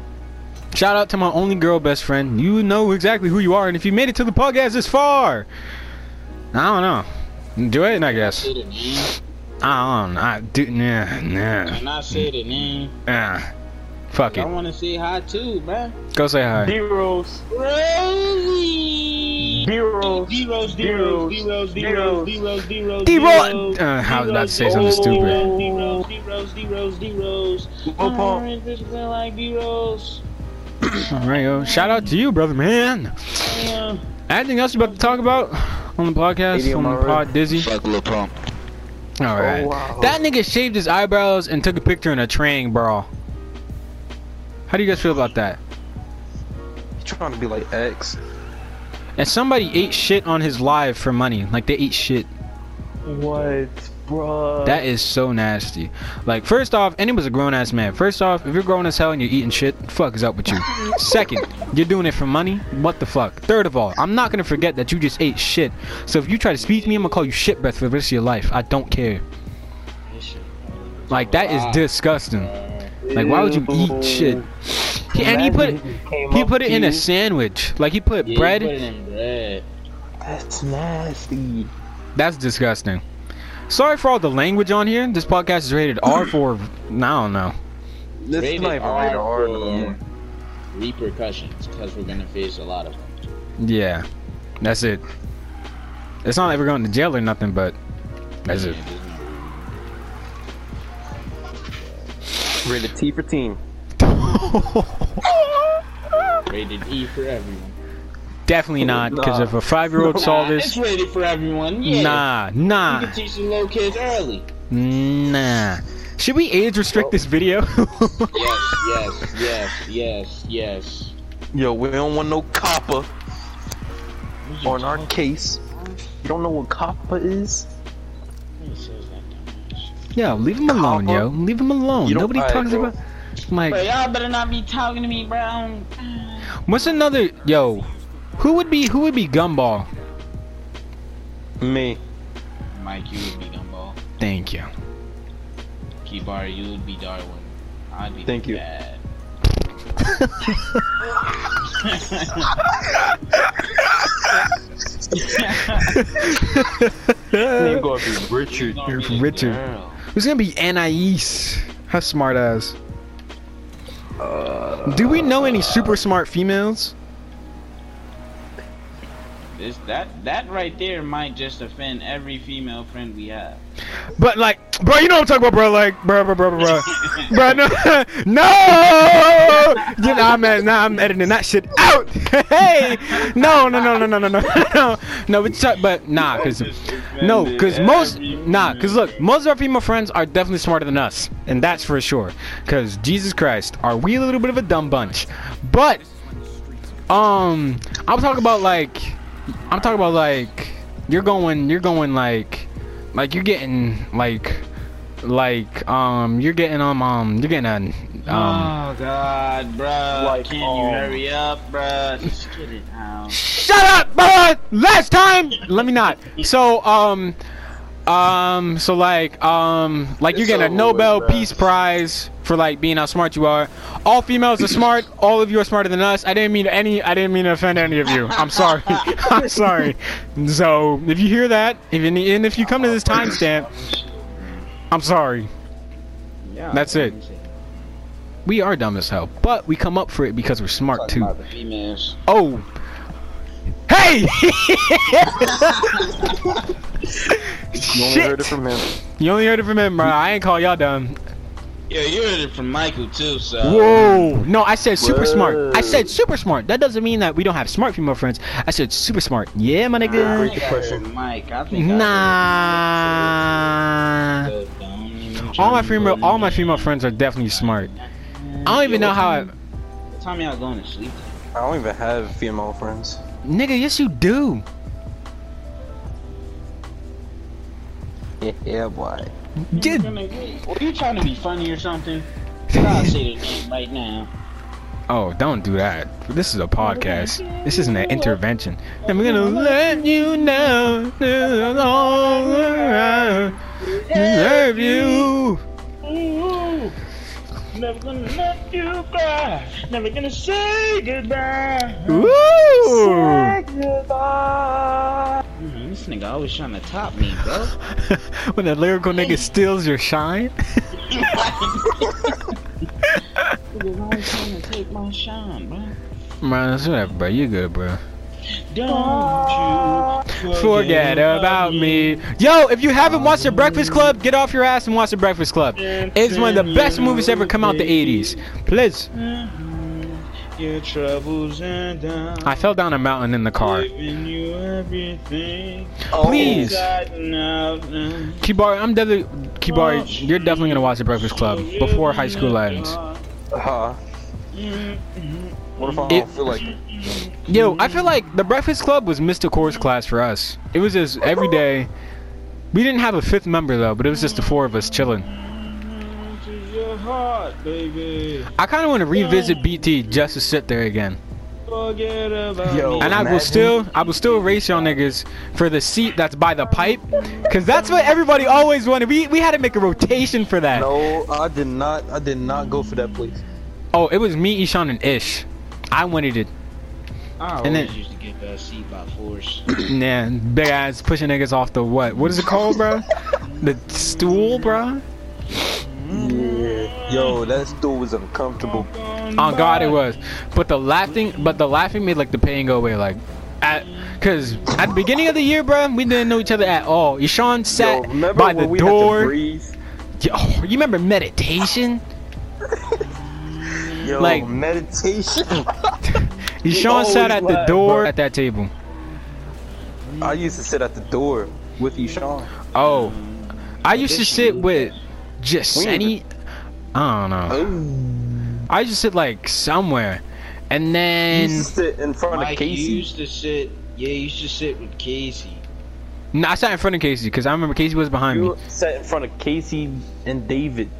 Shout out to my only girl best friend. You know exactly who you are, and if you made it to the podcast this far, I don't know. Enjoy it, I guess. Say the name. I don't know. I do. Nah, nah. And I say the name. Ah. Fuck it. I want to say hi too, man. Go say hi. D-Rose. Rosie. D-Rose. D-Rose, D-Rose, D-Rose, D-Rose, D-Rose, D-Rose, D-Rose. Uh, I was about to say something stupid. D-Rose, D-Rose, D-Rose, D-Rose. Lil Pump. Orange bitch feel like D-Rose. Alright, yo. Shout out to you, brother, man. Yeah. Anything else you about to talk about on the podcast? Idiom on the already. pod, Dizzy? Fuck Lil Pump. Alright. Oh, wow. That nigga shaved his eyebrows and took a picture in a train, bro. How do you guys feel about that? You trying to be like X? And somebody ate shit on his live for money. Like they ate shit. What, bruh? That is so nasty. Like, first off, and he was a grown ass man. First off, if you're grown as hell and you're eating shit, fuck is up with you. (laughs) Second, you're doing it for money. What the fuck? Third of all, I'm not gonna forget that you just ate shit. So if you try to speak to me, I'm gonna call you shit breath for the rest of your life. I don't care. Like that is disgusting. Like why would you eat shit? He, and he put he put it in a sandwich. Like he put Yeah, you bread. Put it in bread. That's nasty. That's disgusting. Sorry for all the language on here. This podcast is rated R (clears throat) for I don't know. This is Rated not even R rated R for more. repercussions because we're gonna face a lot of them. Yeah, that's it. It's not like we're going to jail or nothing, but that's it. Yeah, there's no- Rated T for team. (laughs) Rated E for everyone. Definitely oh, not, because Nah. if a five-year-old (laughs) saw Nah, It's this, rated for everyone. Yeah. nah, You can teach the little kids early. nah. Should we age restrict this video? (laughs) Yes, yes, yes, yes, yes. Yo, we don't want no copper on our case. You don't know what copper is? Who says that dumbass? yo, leave him alone, Copper? yo. Leave him alone. Nobody alright, talks bro. about. Like, Bro, y'all better not be talking to me, bro. What's another? Yo, who would be who would be Gumball? Me. Mike, you would be Gumball. Thank you. Kibar, you would be Darwin. I'd be Thank you. Bad. (laughs) Name gonna be Richard. Gonna You're be Richard. girl. Who's gonna be Anais? How smart ass. Do we know any super smart females? This that that right there might just offend every female friend we have. But like, bro, you know what I'm talking about, bro. Like, bro, bro, bro, bro, bro, (laughs) bro. No, (laughs) no. You know, I'm, ed- nah, I'm editing that shit out. (laughs) hey, no, no, no, no, no, no, no, no, no. But, ch- but nah, cause no, cause most nah, cause look, most of our female friends are definitely smarter than us, and that's for sure. Cause Jesus Christ, are we a little bit of a dumb bunch? But um, I'm talking about like, I'm talking about like, you're going, you're going like like you're getting like like um you're getting um um you're getting a um oh God, bruh. Like, Can um, you hurry up, bruh? Just get it out. shut up bud last time let me not so um um so like um like you're getting a Nobel with. Peace Prize for like being how smart you are all females are smart all of you are smarter than us I didn't mean any I didn't mean to offend any of you I'm sorry (laughs) I'm sorry so if you hear that if you, and if you come to this timestamp I'm sorry Yeah, That's it. We are dumb as hell, but we come up for it because we're smart too. about the females. Oh, hey! (laughs) You only heard it from him. You only heard it from him, bro. I ain't call y'all dumb. Yeah, you heard it from Michael too, so. Whoa! No, I said super smart. I said super smart. That doesn't mean that we don't have smart female friends. I said super smart. Yeah, my I nigga. think I heard Mike. I think Nah. I heard Don't even All my female, all my female friends are definitely smart. I don't even know how. I, What time y'all going to sleep? I don't even have female friends. Nigga, yes you do. (laughs) Yeah, boy. Dude, Were you trying to be funny or something? (laughs) I'll say the name right now. Oh, don't do that. This is a podcast. This isn't an intervention. And we're gonna let you know all around. Deserve you. Ooh, never gonna let you cry. Never gonna say goodbye. Woo! Mm, this nigga always trying to top me, bro. (laughs) when that lyrical nigga steals your shine. (laughs) Niggas always trying to take my shine, bro. Man, that's whatever, bro. You good, bro. Don't you Forget about me. Yo, if you haven't watched The Breakfast Club, get off your ass and watch The Breakfast Club. It's one of the best movies ever come out the 80s. Please. Your troubles and down. I fell down a mountain in the car. Giving you. Please. Inside and out now. Kibari, I'm definitely Kibari, you're definitely gonna watch The Breakfast Club before high school ends. Uh, what if I don't feel like it? Yo, I feel like The Breakfast Club was Mr. Core's class for us. It was just every day. We didn't have a fifth member though, but it was just the four of us chilling. To heart, baby. I kind of want to revisit BT just to sit there again. Forget about Yo. And I will still, I will still race y'all niggas for the seat that's by the pipe, cause that's what everybody always wanted. We we had to make a rotation for that. No, I did not. I did not go for that place. Oh, it was me, Ishan, and Ish. I wanted it. I and then- used to get that seat by force. (clears throat) Nah, big ass pushing niggas off the what? What is it called, bro? (laughs) The stool, bro. Yeah. Yo, that stool was uncomfortable. On God, it was. But the laughing, but the laughing made like the pain go away. Like, at, cause at the beginning of the year, bro, we didn't know each other at all. Ishan sat Yo, remember by when the we had to door. breathe? Yo, you remember meditation? (laughs) Yo, Like- meditation. (laughs) Ishan always sat at the door at that table. I used to sit at the door with Ishan. Oh, I used to sit with just any. I don't know. Oh. I used to sit like somewhere, and You then used to sit in front of Mike, you Casey. used to sit. Yeah, you used to sit with Casey. no, I sat in front of Casey because I remember Casey was behind me. You sat in front of Casey and David.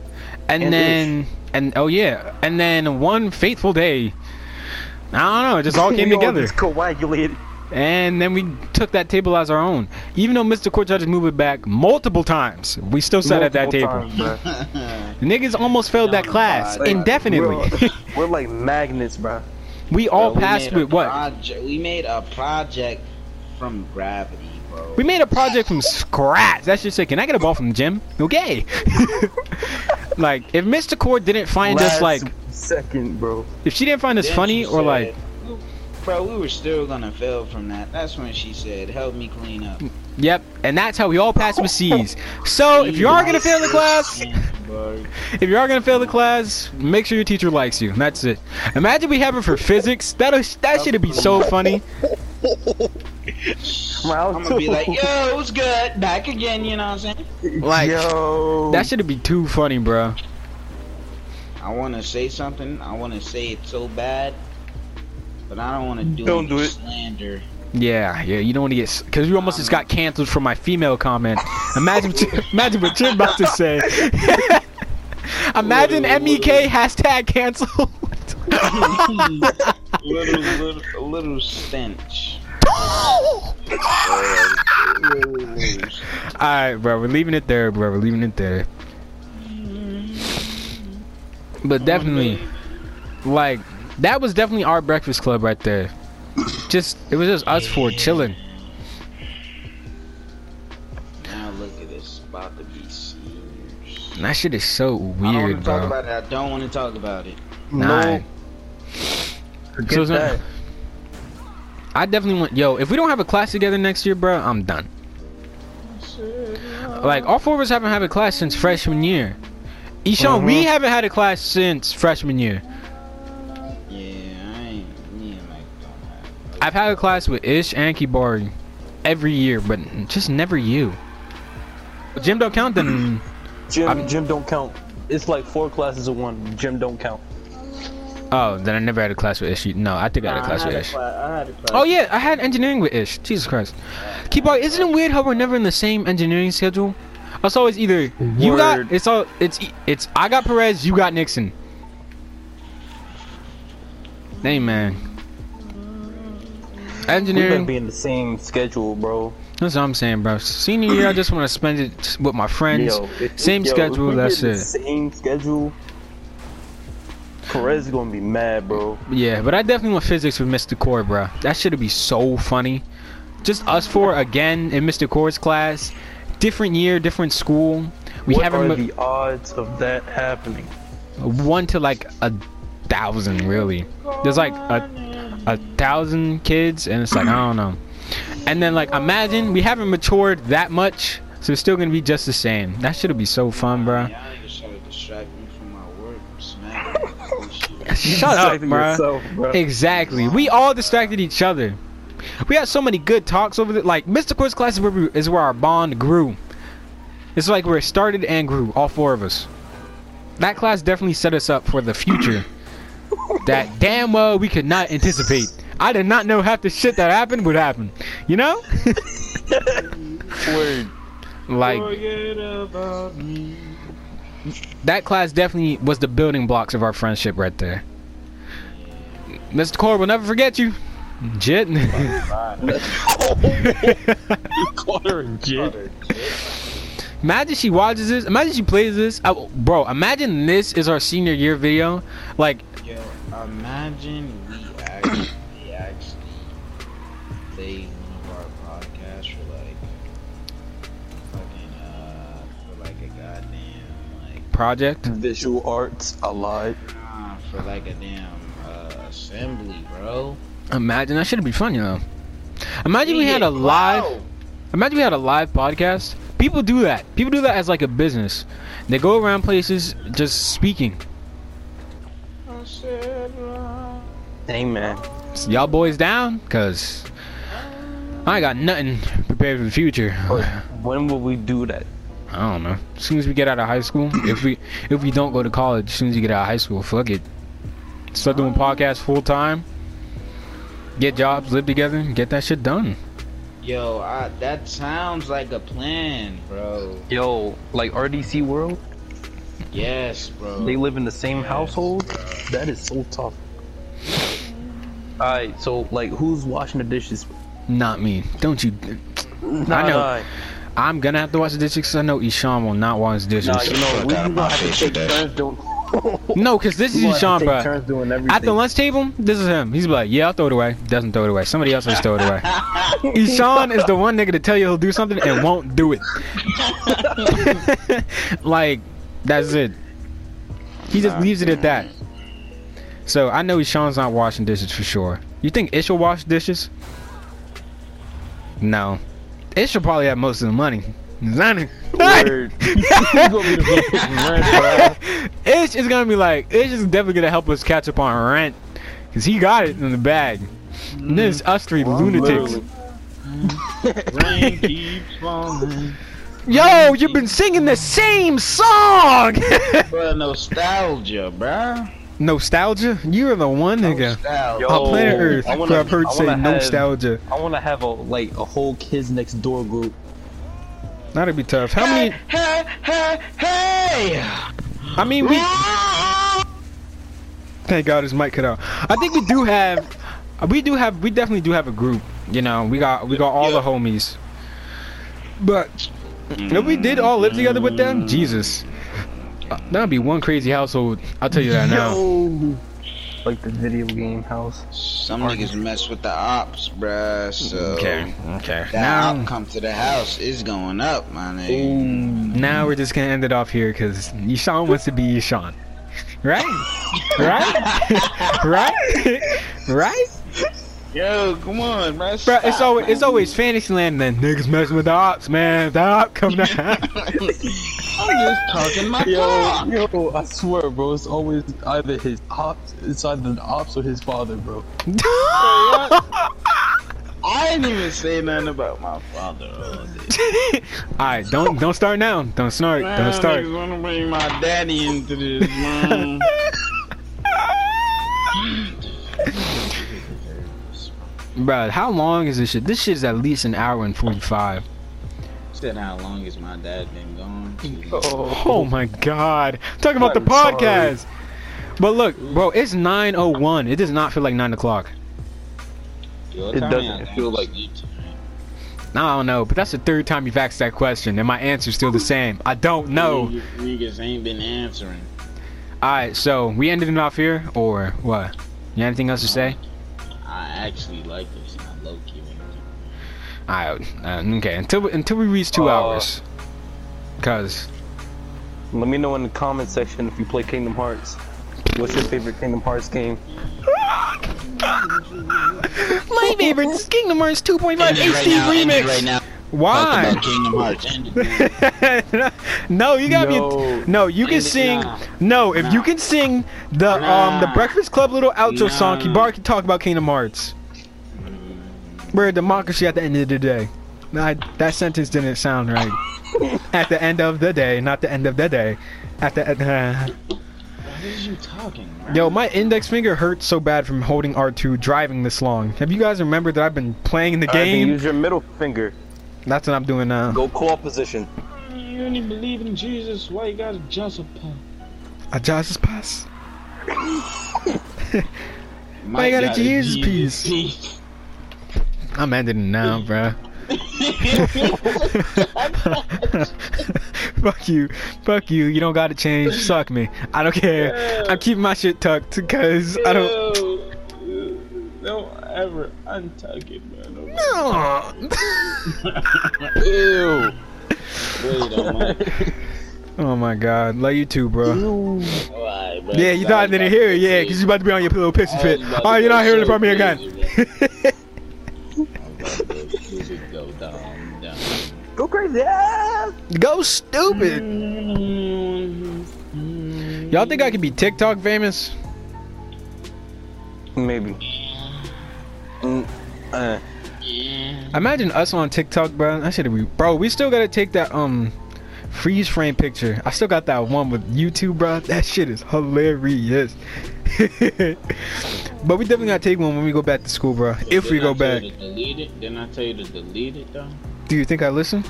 And, And then, and oh yeah, and then one fateful day, I don't know, it just all (laughs) came We all together. just coagulated. And then we took that table as our own. Even though Mr. Court Judge moved it back multiple times, we still sat at that multiple table. times. (laughs) Niggas almost failed that class like, indefinitely. We're, (laughs) we're like magnets, bro. we all Bro, passed made a with what? We made a project from gravity, bro. We made a project from scratch. That's just like, can I get a ball from the gym? Okay. like, if Mr. Court didn't find us Last like, second, bro. if she didn't find us Then funny she or like, Bro, we were still gonna fail from that. That's when she said, "Help me clean up." yep, and that's how we all passed with C's. So if you are gonna fail the class, if you are gonna fail the class, make sure your teacher likes you. That's it. Imagine we have it for physics. That that should be so funny. Round I'm gonna be like, "Yo, what's good? Back again." You know what I'm saying? Like, Yo. That should be too funny, bro. I want to say something. I want to say it so bad, but I don't want to do Don't any do it. slander. Yeah, yeah. You don't want to get because you almost just got um, canceled for my female comment. Imagine, what you- imagine what you're about to say. (laughs) imagine MEK hashtag canceled. (laughs) little, little, a little stench. (laughs) Alright, bro, we're leaving it there, bro. We're leaving it there. But definitely, like, that was definitely our breakfast club right there. Just, it was just us four chilling. Now look at this, about to be serious. That shit is so weird, I don't want weird, to talk bro. about it. I don't want to talk about it. Nah. No. Forget So that. I definitely want, yo, if we don't have a class together next year, bro, I'm done. Like, all four of us haven't had a class since freshman year. Ishan, we uh-huh. haven't had a class since freshman year. Yeah, I ain't. Me and Mike don't have. I've had a class with Ish and Kibari every year, but just never you. Gym don't count then. (clears throat) Gym, I'm- gym don't count. It's like four classes of one. Gym don't count. Oh, then I never had a class with Ish. No, I think I had a class with Ish. I had a class. Oh yeah, I had engineering with Ish. Jesus Christ. Kibari, isn't it weird how we're never in the same engineering schedule? It's always either you got it's all it's it's I got Perez, you got Nixon. Hey man. Engineering. be in the same schedule, bro. That's what I'm saying, bro. Senior year, I just want to spend it with my friends. Yo, if- Same yo, schedule, that's it. Same schedule. Perez is gonna be mad, bro. Yeah, but I definitely want physics with Mr. Core, bro. That should be so funny. Just us four again in Mr. Core's class. Different year, different school. We what haven't are the odds of that happening? one to like a thousand, really. There's like a a thousand kids, and it's like I don't know. And then like imagine we haven't matured that much, so it's still gonna be just the same. That should be so fun, bro. Y'all niggas try to distract me from my work. Smack (laughs) me. Shut up, bro. yourself, bro. Exactly. We all distracted each other. We had so many good talks over the like Mr. Quiz class is where, we, is where our bond grew. It's like where it started and grew, all four of us. That class definitely set us up for the future. (laughs) that damn well we could not anticipate. I did not know half the shit that happened would happen. You know? Word. (laughs) like Forget about me. that class definitely was the building blocks of our friendship right there. Mr. Core will never forget you. Jit. (laughs) (laughs) Called her a jit. Imagine she watches this. Imagine she plays this. I, bro, imagine this is our senior year video. Like, Yo, imagine we (coughs) actually, actually played one of our podcasts for like, fucking, uh, for like a goddamn, like, project. Visual arts alive. uh, for like a damn, uh, assembly, bro. Imagine that should be fun, you know. Imagine we had a live. Imagine we had a live podcast. People do that. People do that as like a business. They go around places just speaking. I said, Hey man. So y'all boys down? Cause I ain't got nothing prepared for the future. When will we do that? I don't know. As soon as we get out of high school, if we if we don't go to college, as soon as you get out of high school, fuck it. Start doing podcasts full time. Get jobs, live together, get that shit done. Yo, I, that sounds like a plan, bro. Yo, like RDC World, Yes, bro. they live in the same Yes, household. bro. That is so tough. Alright, so like who's washing the dishes? Not me. Don't you? I know. Nah, I'm gonna have to wash the dishes 'cause I know Ishan will not wash dishes. nah you know, we out of you gonna have to face take with that. turns doing. (laughs) No, cause this is We gonna have to Ishan, bro. turns doing everything. At the lunch table, this is him. He's like, yeah, I'll throw it away. Doesn't throw it away. Somebody else will throw it away. (laughs) Ishan is the one nigga to tell you he'll do something and won't do it. (laughs) like, that's it. He just leaves it at that. So I know Ishan's not washing dishes for sure. You think Ish will wash dishes? No. Ish will probably have most of the money. Zanny. Word. (laughs) You gonna be the one paying rent, bro. Ish is gonna be like, Ish is definitely gonna help us catch up on rent. Cause he got it in the bag. And this us three lunatics. Literally. (laughs) Rain keeps falling. Yo, you've been singing the same song! (laughs) Bro, nostalgia, bro. Nostalgia? You're the one nigga. Nostalgia. Yo, On planet Earth, I wanna, I've heard I say have- nostalgia. I want to have a like a whole kids next door group. That'd be tough. How many? Hey, hey, hey! I mean, we. Thank God his mic cut out. I think we do have. We do have. We definitely do have a group. You know, we got we got all the homies. But if we did all live together with them, Jesus, that'd be one crazy household. I'll tell you that now. Like the video game house. Some niggas mess with the ops, bruh. So Okay, okay. that Now, come to the house is going up, my nigga. now we're just gonna end it off here because Yishan wants to be Yishan, right? Right? (laughs) right? right? Yo, come on, bruh. Bro, it's always man. it's always Fantasyland. Then niggas messing with the ops, man. The op coming (laughs) out. I'm just talking my talk. Yo, yo, I swear, bro, it's always either his ops, it's either the ops or his father, bro. (laughs) I didn't even say nothing about my father. all day. (laughs) All right, don't don't start now. Don't start. Don't Man, start. niggas wanna bring my daddy into this, man. Bro, how long is this shit? This shit is at least an hour and forty-five. Said how long has my dad been gone? (laughs) Oh. oh my god. Talking about the I'm sorry. podcast. But look, bro, it's 9:01. It does not feel like nine o'clock. It doesn't feel like- you tonight. I don't know, but that's the third time you've asked that question, and my answer's still the same. I don't know. Niggas- Niggas ain't been answering. Alright, so we ended it off here, or what? You have anything else to say? I actually like this. I low key. Alright, uh, okay. Until we, until we reach two Uh, hours, cause Let me know in the comment section if you play Kingdom Hearts. What's your favorite Kingdom Hearts game? (laughs) my favorite is Kingdom Hearts 2.5 HD right now. Remix. right now. Talk Why? about Kingdom Hearts. End it. (laughs) no, you gotta No. be. No, you can it sing. now. No, if you can sing the um the Breakfast Club little outro song, Nah. Kibar can talk about Kingdom Hearts. We're a democracy at the end of the day. Nah, that sentence didn't sound right. (laughs) at the end of the day, not the end of the day. At the uh, What is you talking, bro? yo, my index finger hurts so bad from holding R2 driving this long. Have you guys remembered that I've been playing the Alright, then game? use your middle finger. That's what I'm doing now. Go claw position. You don't even believe in Jesus. Why you got a just pass? A Jesus pass. (laughs) Mike got a Jesus Jesus piece. I'm ending it now, bruh. (laughs) Fuck you. Fuck you. You don't gotta change. Suck me. I don't care. I'm keeping my shit tucked because I don't. Don't. Don't ever untuck it, man. No. (laughs) Ew. Wait a minute. oh my god. Love you too, bro. Alright, bro. Yeah, you thought I didn't hear it. Yeah, because you about to be on your little pissy I fit. about to Alright, you're not hearing it so from me again. crazy, Go down, down. Go crazy. Ah! Go stupid. Y'all think I could be TikTok famous? Maybe. Mm, uh, Yeah. Imagine us on TikTok, bro. I should be, bro. We still gotta take that um freeze frame picture. I still got that one with YouTube, bro. That shit is hilarious. (laughs) but we definitely gotta take one when we go back to school, bro. If we go I back. you to delete it? Didn't I tell you to delete it though? Do you think I listen?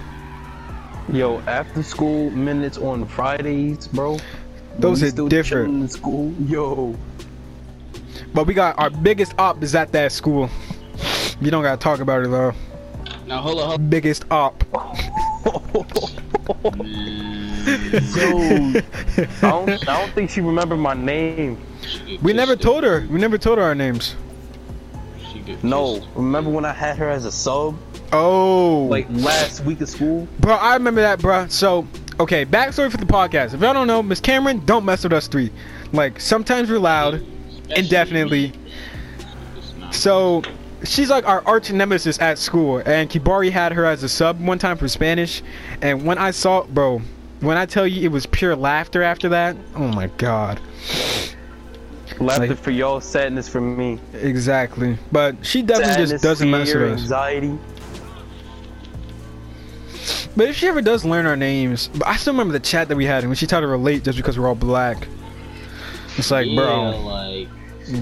yo, after school minutes on Fridays, bro. Those are still different. In school, yo. But we got our biggest op is at that school. You don't gotta talk about it though. Now hold on, hold Biggest op. on. (laughs) Yo, I don't, I don't think she remembered my name. We never told her. We never told her our names. No, remember when I had her as a sub, Oh. like last week of school? Bro, I remember that, bro. So, okay, backstory for the podcast. If y'all don't know, Miss Cameron, don't mess with us three. Like, sometimes we're loud, indefinitely. So, she's like our arch nemesis at school, and Kibari had her as a sub one time for Spanish. And when I saw, bro, when I tell you it was pure laughter after that, oh my god. Laughter Like- for y'all, sadness for me. Exactly. But she definitely sadness, just doesn't mess with us. anxiety. But if she ever does learn our names, but I still remember the chat that we had, and when she tried to relate just because we're all black. It's like, yeah, bro. like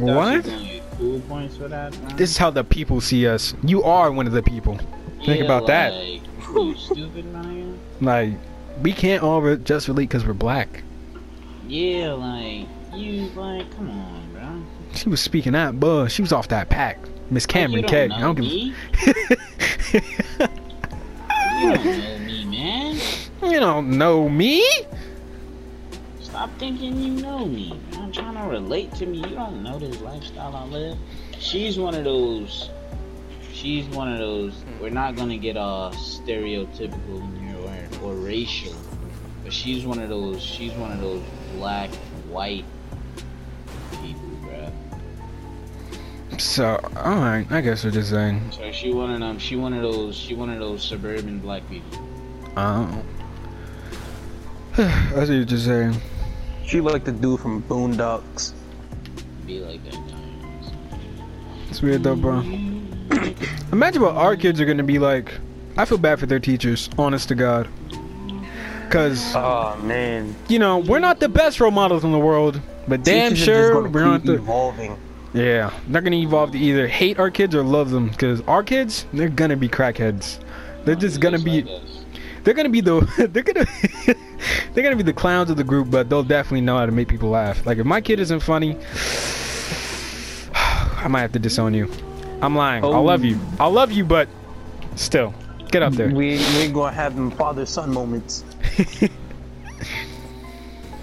What? That's gonna get Cool points for that. Man. This is how the people see us. You are one of the people. think Yeah, about that. like, You (laughs) stupid man. Like, we can't all re- just relate because we're black. Yeah, like you like come on, bro. She was speaking that, but she was off that pack. Miss Cameron don't I don't me. give. (laughs) You don't know me, man. you don't know me. Stop thinking you know me. I'm trying to relate to me. You don't know this lifestyle I live. She's one of those. She's one of those. We're not gonna get uh stereotypical here or, or racial, but she's one of those. She's one of those black, white people, bruh. So, all right. I guess we're just saying. So she one of them. She one of those. She one of those suburban black people. Oh. (sighs) That's what you're just saying. She like the dude from Boondocks. Be like that. guy. It's weird though, bro. (clears throat) Imagine what our kids are gonna be like. I feel bad for their teachers, honest to God. Cause Oh man, you know we're not the best role models in the world, but damn Teachers sure we're not the. evolving. Yeah, they're gonna evolve to either hate our kids or love them. Cause our kids, they're gonna be crackheads. They're just gonna be. They're gonna be the. (laughs) They're gonna. (laughs) they're gonna be the clowns of the group, but they'll definitely know how to make people laugh. Like if my kid isn't funny, (sighs) I might have to disown you. I'm lying. I'll love you. Oh. I'll love you, but still, get up there. We, we gonna have them father son moments (laughs)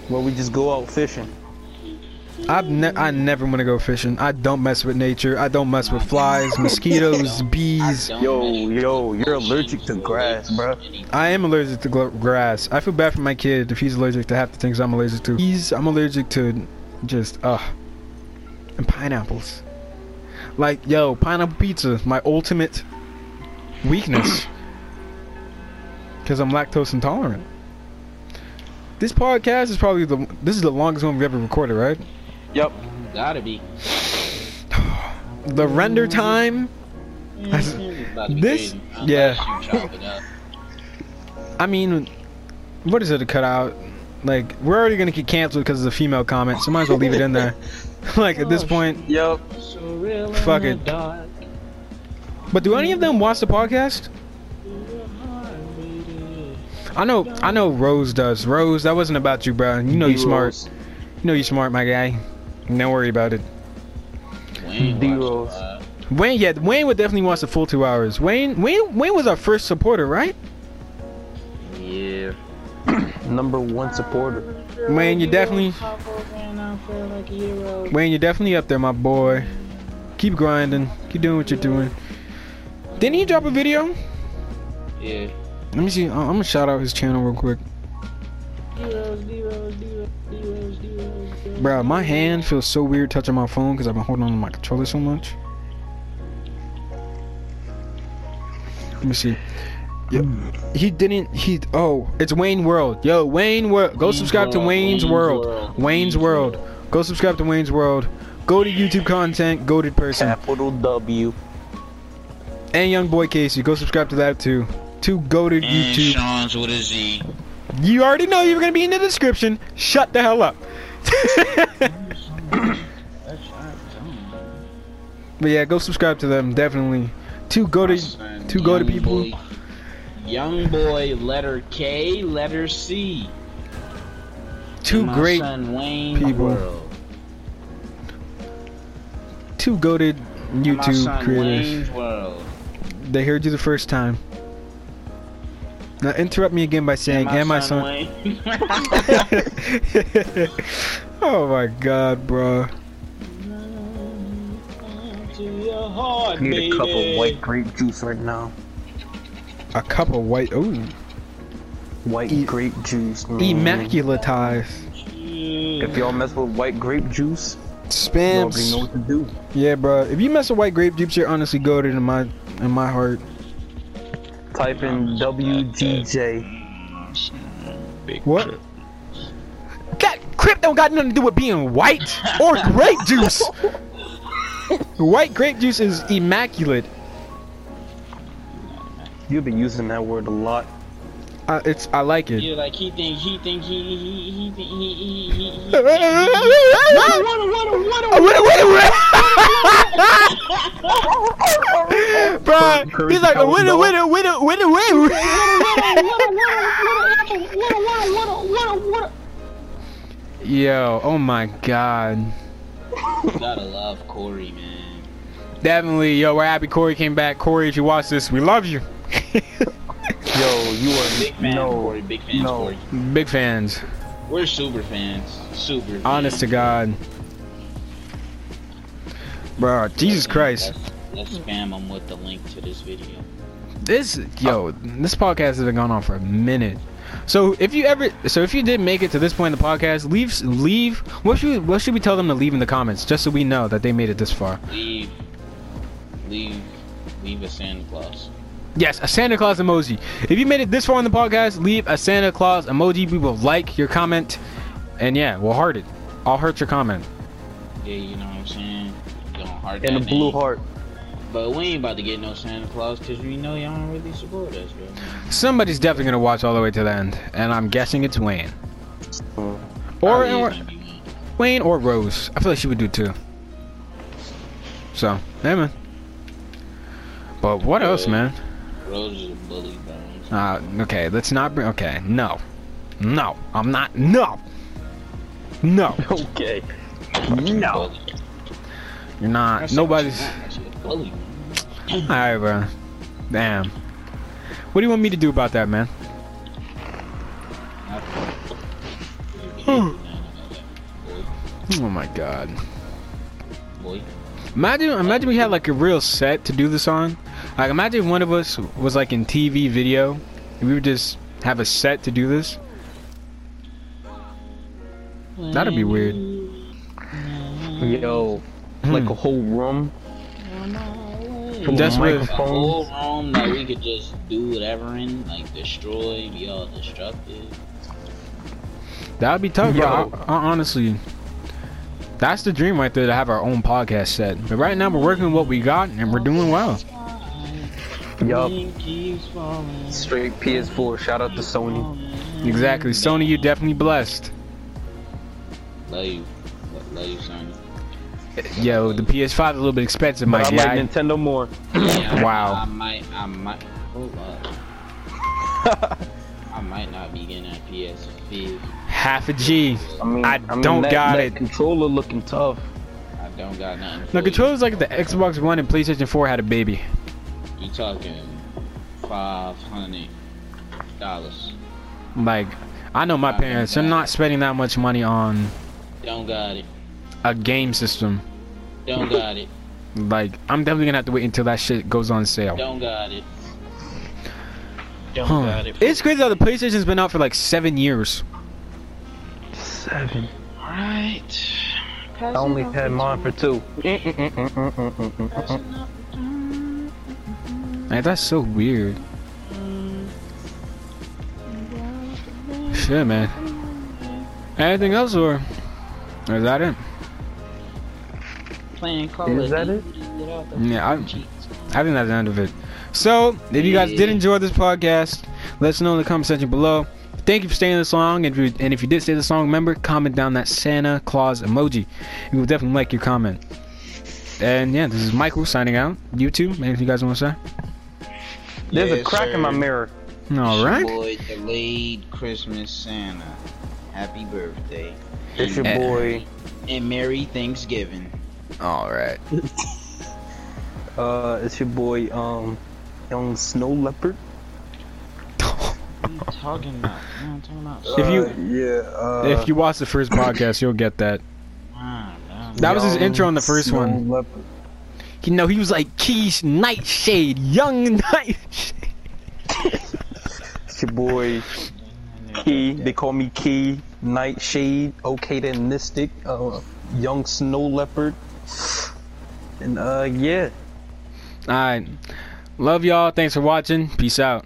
where we just go out fishing. I've ne- I never want to go fishing. I don't mess with nature. I don't mess with flies, mosquitoes, (laughs) bees. Yo, yo, you're allergic to grass, bro. I am allergic to gl- grass. I feel bad for my kid if he's allergic to half the things I'm allergic to. He's I'm allergic to just uh and pineapples. Like yo, pineapple pizza, my ultimate weakness. Cause I'm lactose intolerant. This podcast is probably the this is the longest one we've ever recorded, right? Yep. Gotta be. The render time. Mm, That's- About to be This- yeah. Unless you chop it up. I mean, what is it to cut out? Like, we're already gonna get canceled because of the female comment, so might as well leave it in there. (laughs) like at this oh, point, Yep. So real in Fuck it. but do any of them watch the podcast? I know, I know. Rose does. Rose, that wasn't about you, bro. You know you smart. You know you smart, my guy. Don't worry about it. Wayne D-Rose. watched, uh, Wayne, yeah, Wayne would definitely watch the full two hours. Wayne, Wayne, Wayne was our first supporter, right? Yeah. (clears throat) Number one supporter. Wayne, you definitely, Wayne, you're definitely up there, my boy. Keep grinding. Keep doing what you're doing. Didn't he drop a video? Yeah. Let me see. I'm gonna shout out his channel real quick. Bro, my hand feels so weird touching my phone because I've been holding on to my controller so much. Let me see. Yep. Hmm. He didn't. He. Oh, it's Wayne World. Yo, Wayne World. Go subscribe to Wayne's Wayne's World. World, Wayne's Wayne's World. World. Go subscribe to Wayne's World. Go to YouTube content. Goated person. Capital W. And Young Boy Casey. Go subscribe to that too. To go to And YouTube. Sean's with a Z. You already know you're gonna be in the description. Shut the hell up. (laughs) but yeah, go subscribe to them definitely. To go to to go to people. boy- Young boy, letter K, letter C. Two great, people. Two goated YouTube creators. They heard you the first time. Now interrupt me again by saying, "And my son." Wayne. oh my god, bro. Heart, I need a cup of white grape juice right now. A cup of white. Ooh, White E- grape juice. Mm. man. immaculatized. If y'all mess with white grape juice, you know Spams. what to do. Yeah, bro. If you mess with white grape juice, you're honestly goated in my in my heart. Type in WGJ. What? That crip don't got nothing to do with being white or grape juice. White grape juice is immaculate. You've been using that word a lot. Uh, it's I like it. Yeah, like he think he think he he he think he he he he. Wait, wait, wait. (laughs) Bro, he's like a winner, winner, winner, winner, winner. Yo, oh my god. Gotta love Corey, man. Definitely, yo, we're happy Corey came back. Corey, if you watch this, we love you. (laughs) Yo, you are Big fan, no, Corey. Big fans, no. Corey. Big fans. We're super fans. Super. Fans. Honest to God. Bro, Jesus Christ. Let's, spam them with the link to this video. This yo, this podcast has been going on for a minute. So if you ever, so if you did make it to this point in the podcast, leave, leave. What should we, what should we tell them to leave in the comments, just so we know that they made it this far? Leave. Leave. Leave a Santa Claus. Yes, a Santa Claus emoji. If you made it this far in the podcast, leave a Santa Claus emoji. We will like your comment, and yeah, we'll heart it. I'll hurt your comment. Yeah, you know what I'm saying? Don't heart And a that blue heart. But we ain't about to get no Santa Claus because we know y'all don't really support us, bro. Somebody's definitely gonna watch all the way to the end, and I'm guessing it's Wayne. Mm. Or, Probably or gonna be one. Wayne or Rose. I feel like she would do too. So, yeah, man. But what else, man? Rose is a bully, bro. Uh, okay, let's not bring. Okay, no, no, I'm not. No, no, (laughs) Okay. no. You're not. Nobody's. She's a bully. All right, bro. Damn. What do you want me to do about that, man? Oh my god. Boy. Imagine, imagine we had like a real set to do this on. Like, imagine if one of us was like in TV video, and we would just have a set to do this. That'd be weird. Yo. Like a whole room. full of Just with- A whole room that we could just do whatever in, like destroy, be all destructive. That would be tough, Yo. bro. I- I- honestly, that's the dream right there to have our own podcast set. But right now, we're working with what we got, and we're doing well. Yup. Rain keeps falling. Straight PS4. Shout out to Sony. Exactly. Sony, you definitely blessed. Love you. Love you, Sony. Yo, the PS5 is a little bit expensive, my But I guy. like Nintendo more. Yeah, (coughs) Wow. I might, I might, hold up. (laughs) I might not be getting a PS5. Half a G. I mean, I mean, don't that, got that it. Controller looking tough. I don't got nothing. The for you. controllers like the Xbox One and PlayStation 4 had a baby. You talking five hundred dollars? Like, I know my I parents, they're not spending that much money on Don't got it. A game system. Don't got it. Like, I'm definitely gonna have to wait until that shit goes on sale. Don't got it. Don't Huh. got it. It's crazy how the PlayStation's been out for like seven years. Seven. Right. I only had mine for two. Like, that's so weird. Shit, man. Anything else, or or is that it? Playing Call Is that it? Yeah, I- cheats. I think that's the end of it. So, if you guys did enjoy this podcast, let us know in the comment section below. Thank you for staying this long, and if you, and if you did stay this long, remember comment down that Santa Claus emoji. We will definitely like your comment. And yeah, this is Michael signing out. YouTube, anything you guys want to say? There's a Yes, crack in my sir. mirror. All right. Boy, delayed Christmas Santa. Happy birthday. It's your Eh. boy. And Merry Thanksgiving. All right. (laughs) Uh, it's your boy. Um, young snow leopard. What are you talking about? What are you talking about? If you- yeah. Uh, if you watch the first podcast, you'll get that. Ah, damn. That was his intro on the first snow one. leopard. You know, he was like Keish Nightshade, young Nightshade. It's your boy. Key. They call me Key. Nightshade. Okay, then Mystic. Uh, young snow leopard. And uh, yeah. All right. Love y'all. Thanks for watching. Peace out.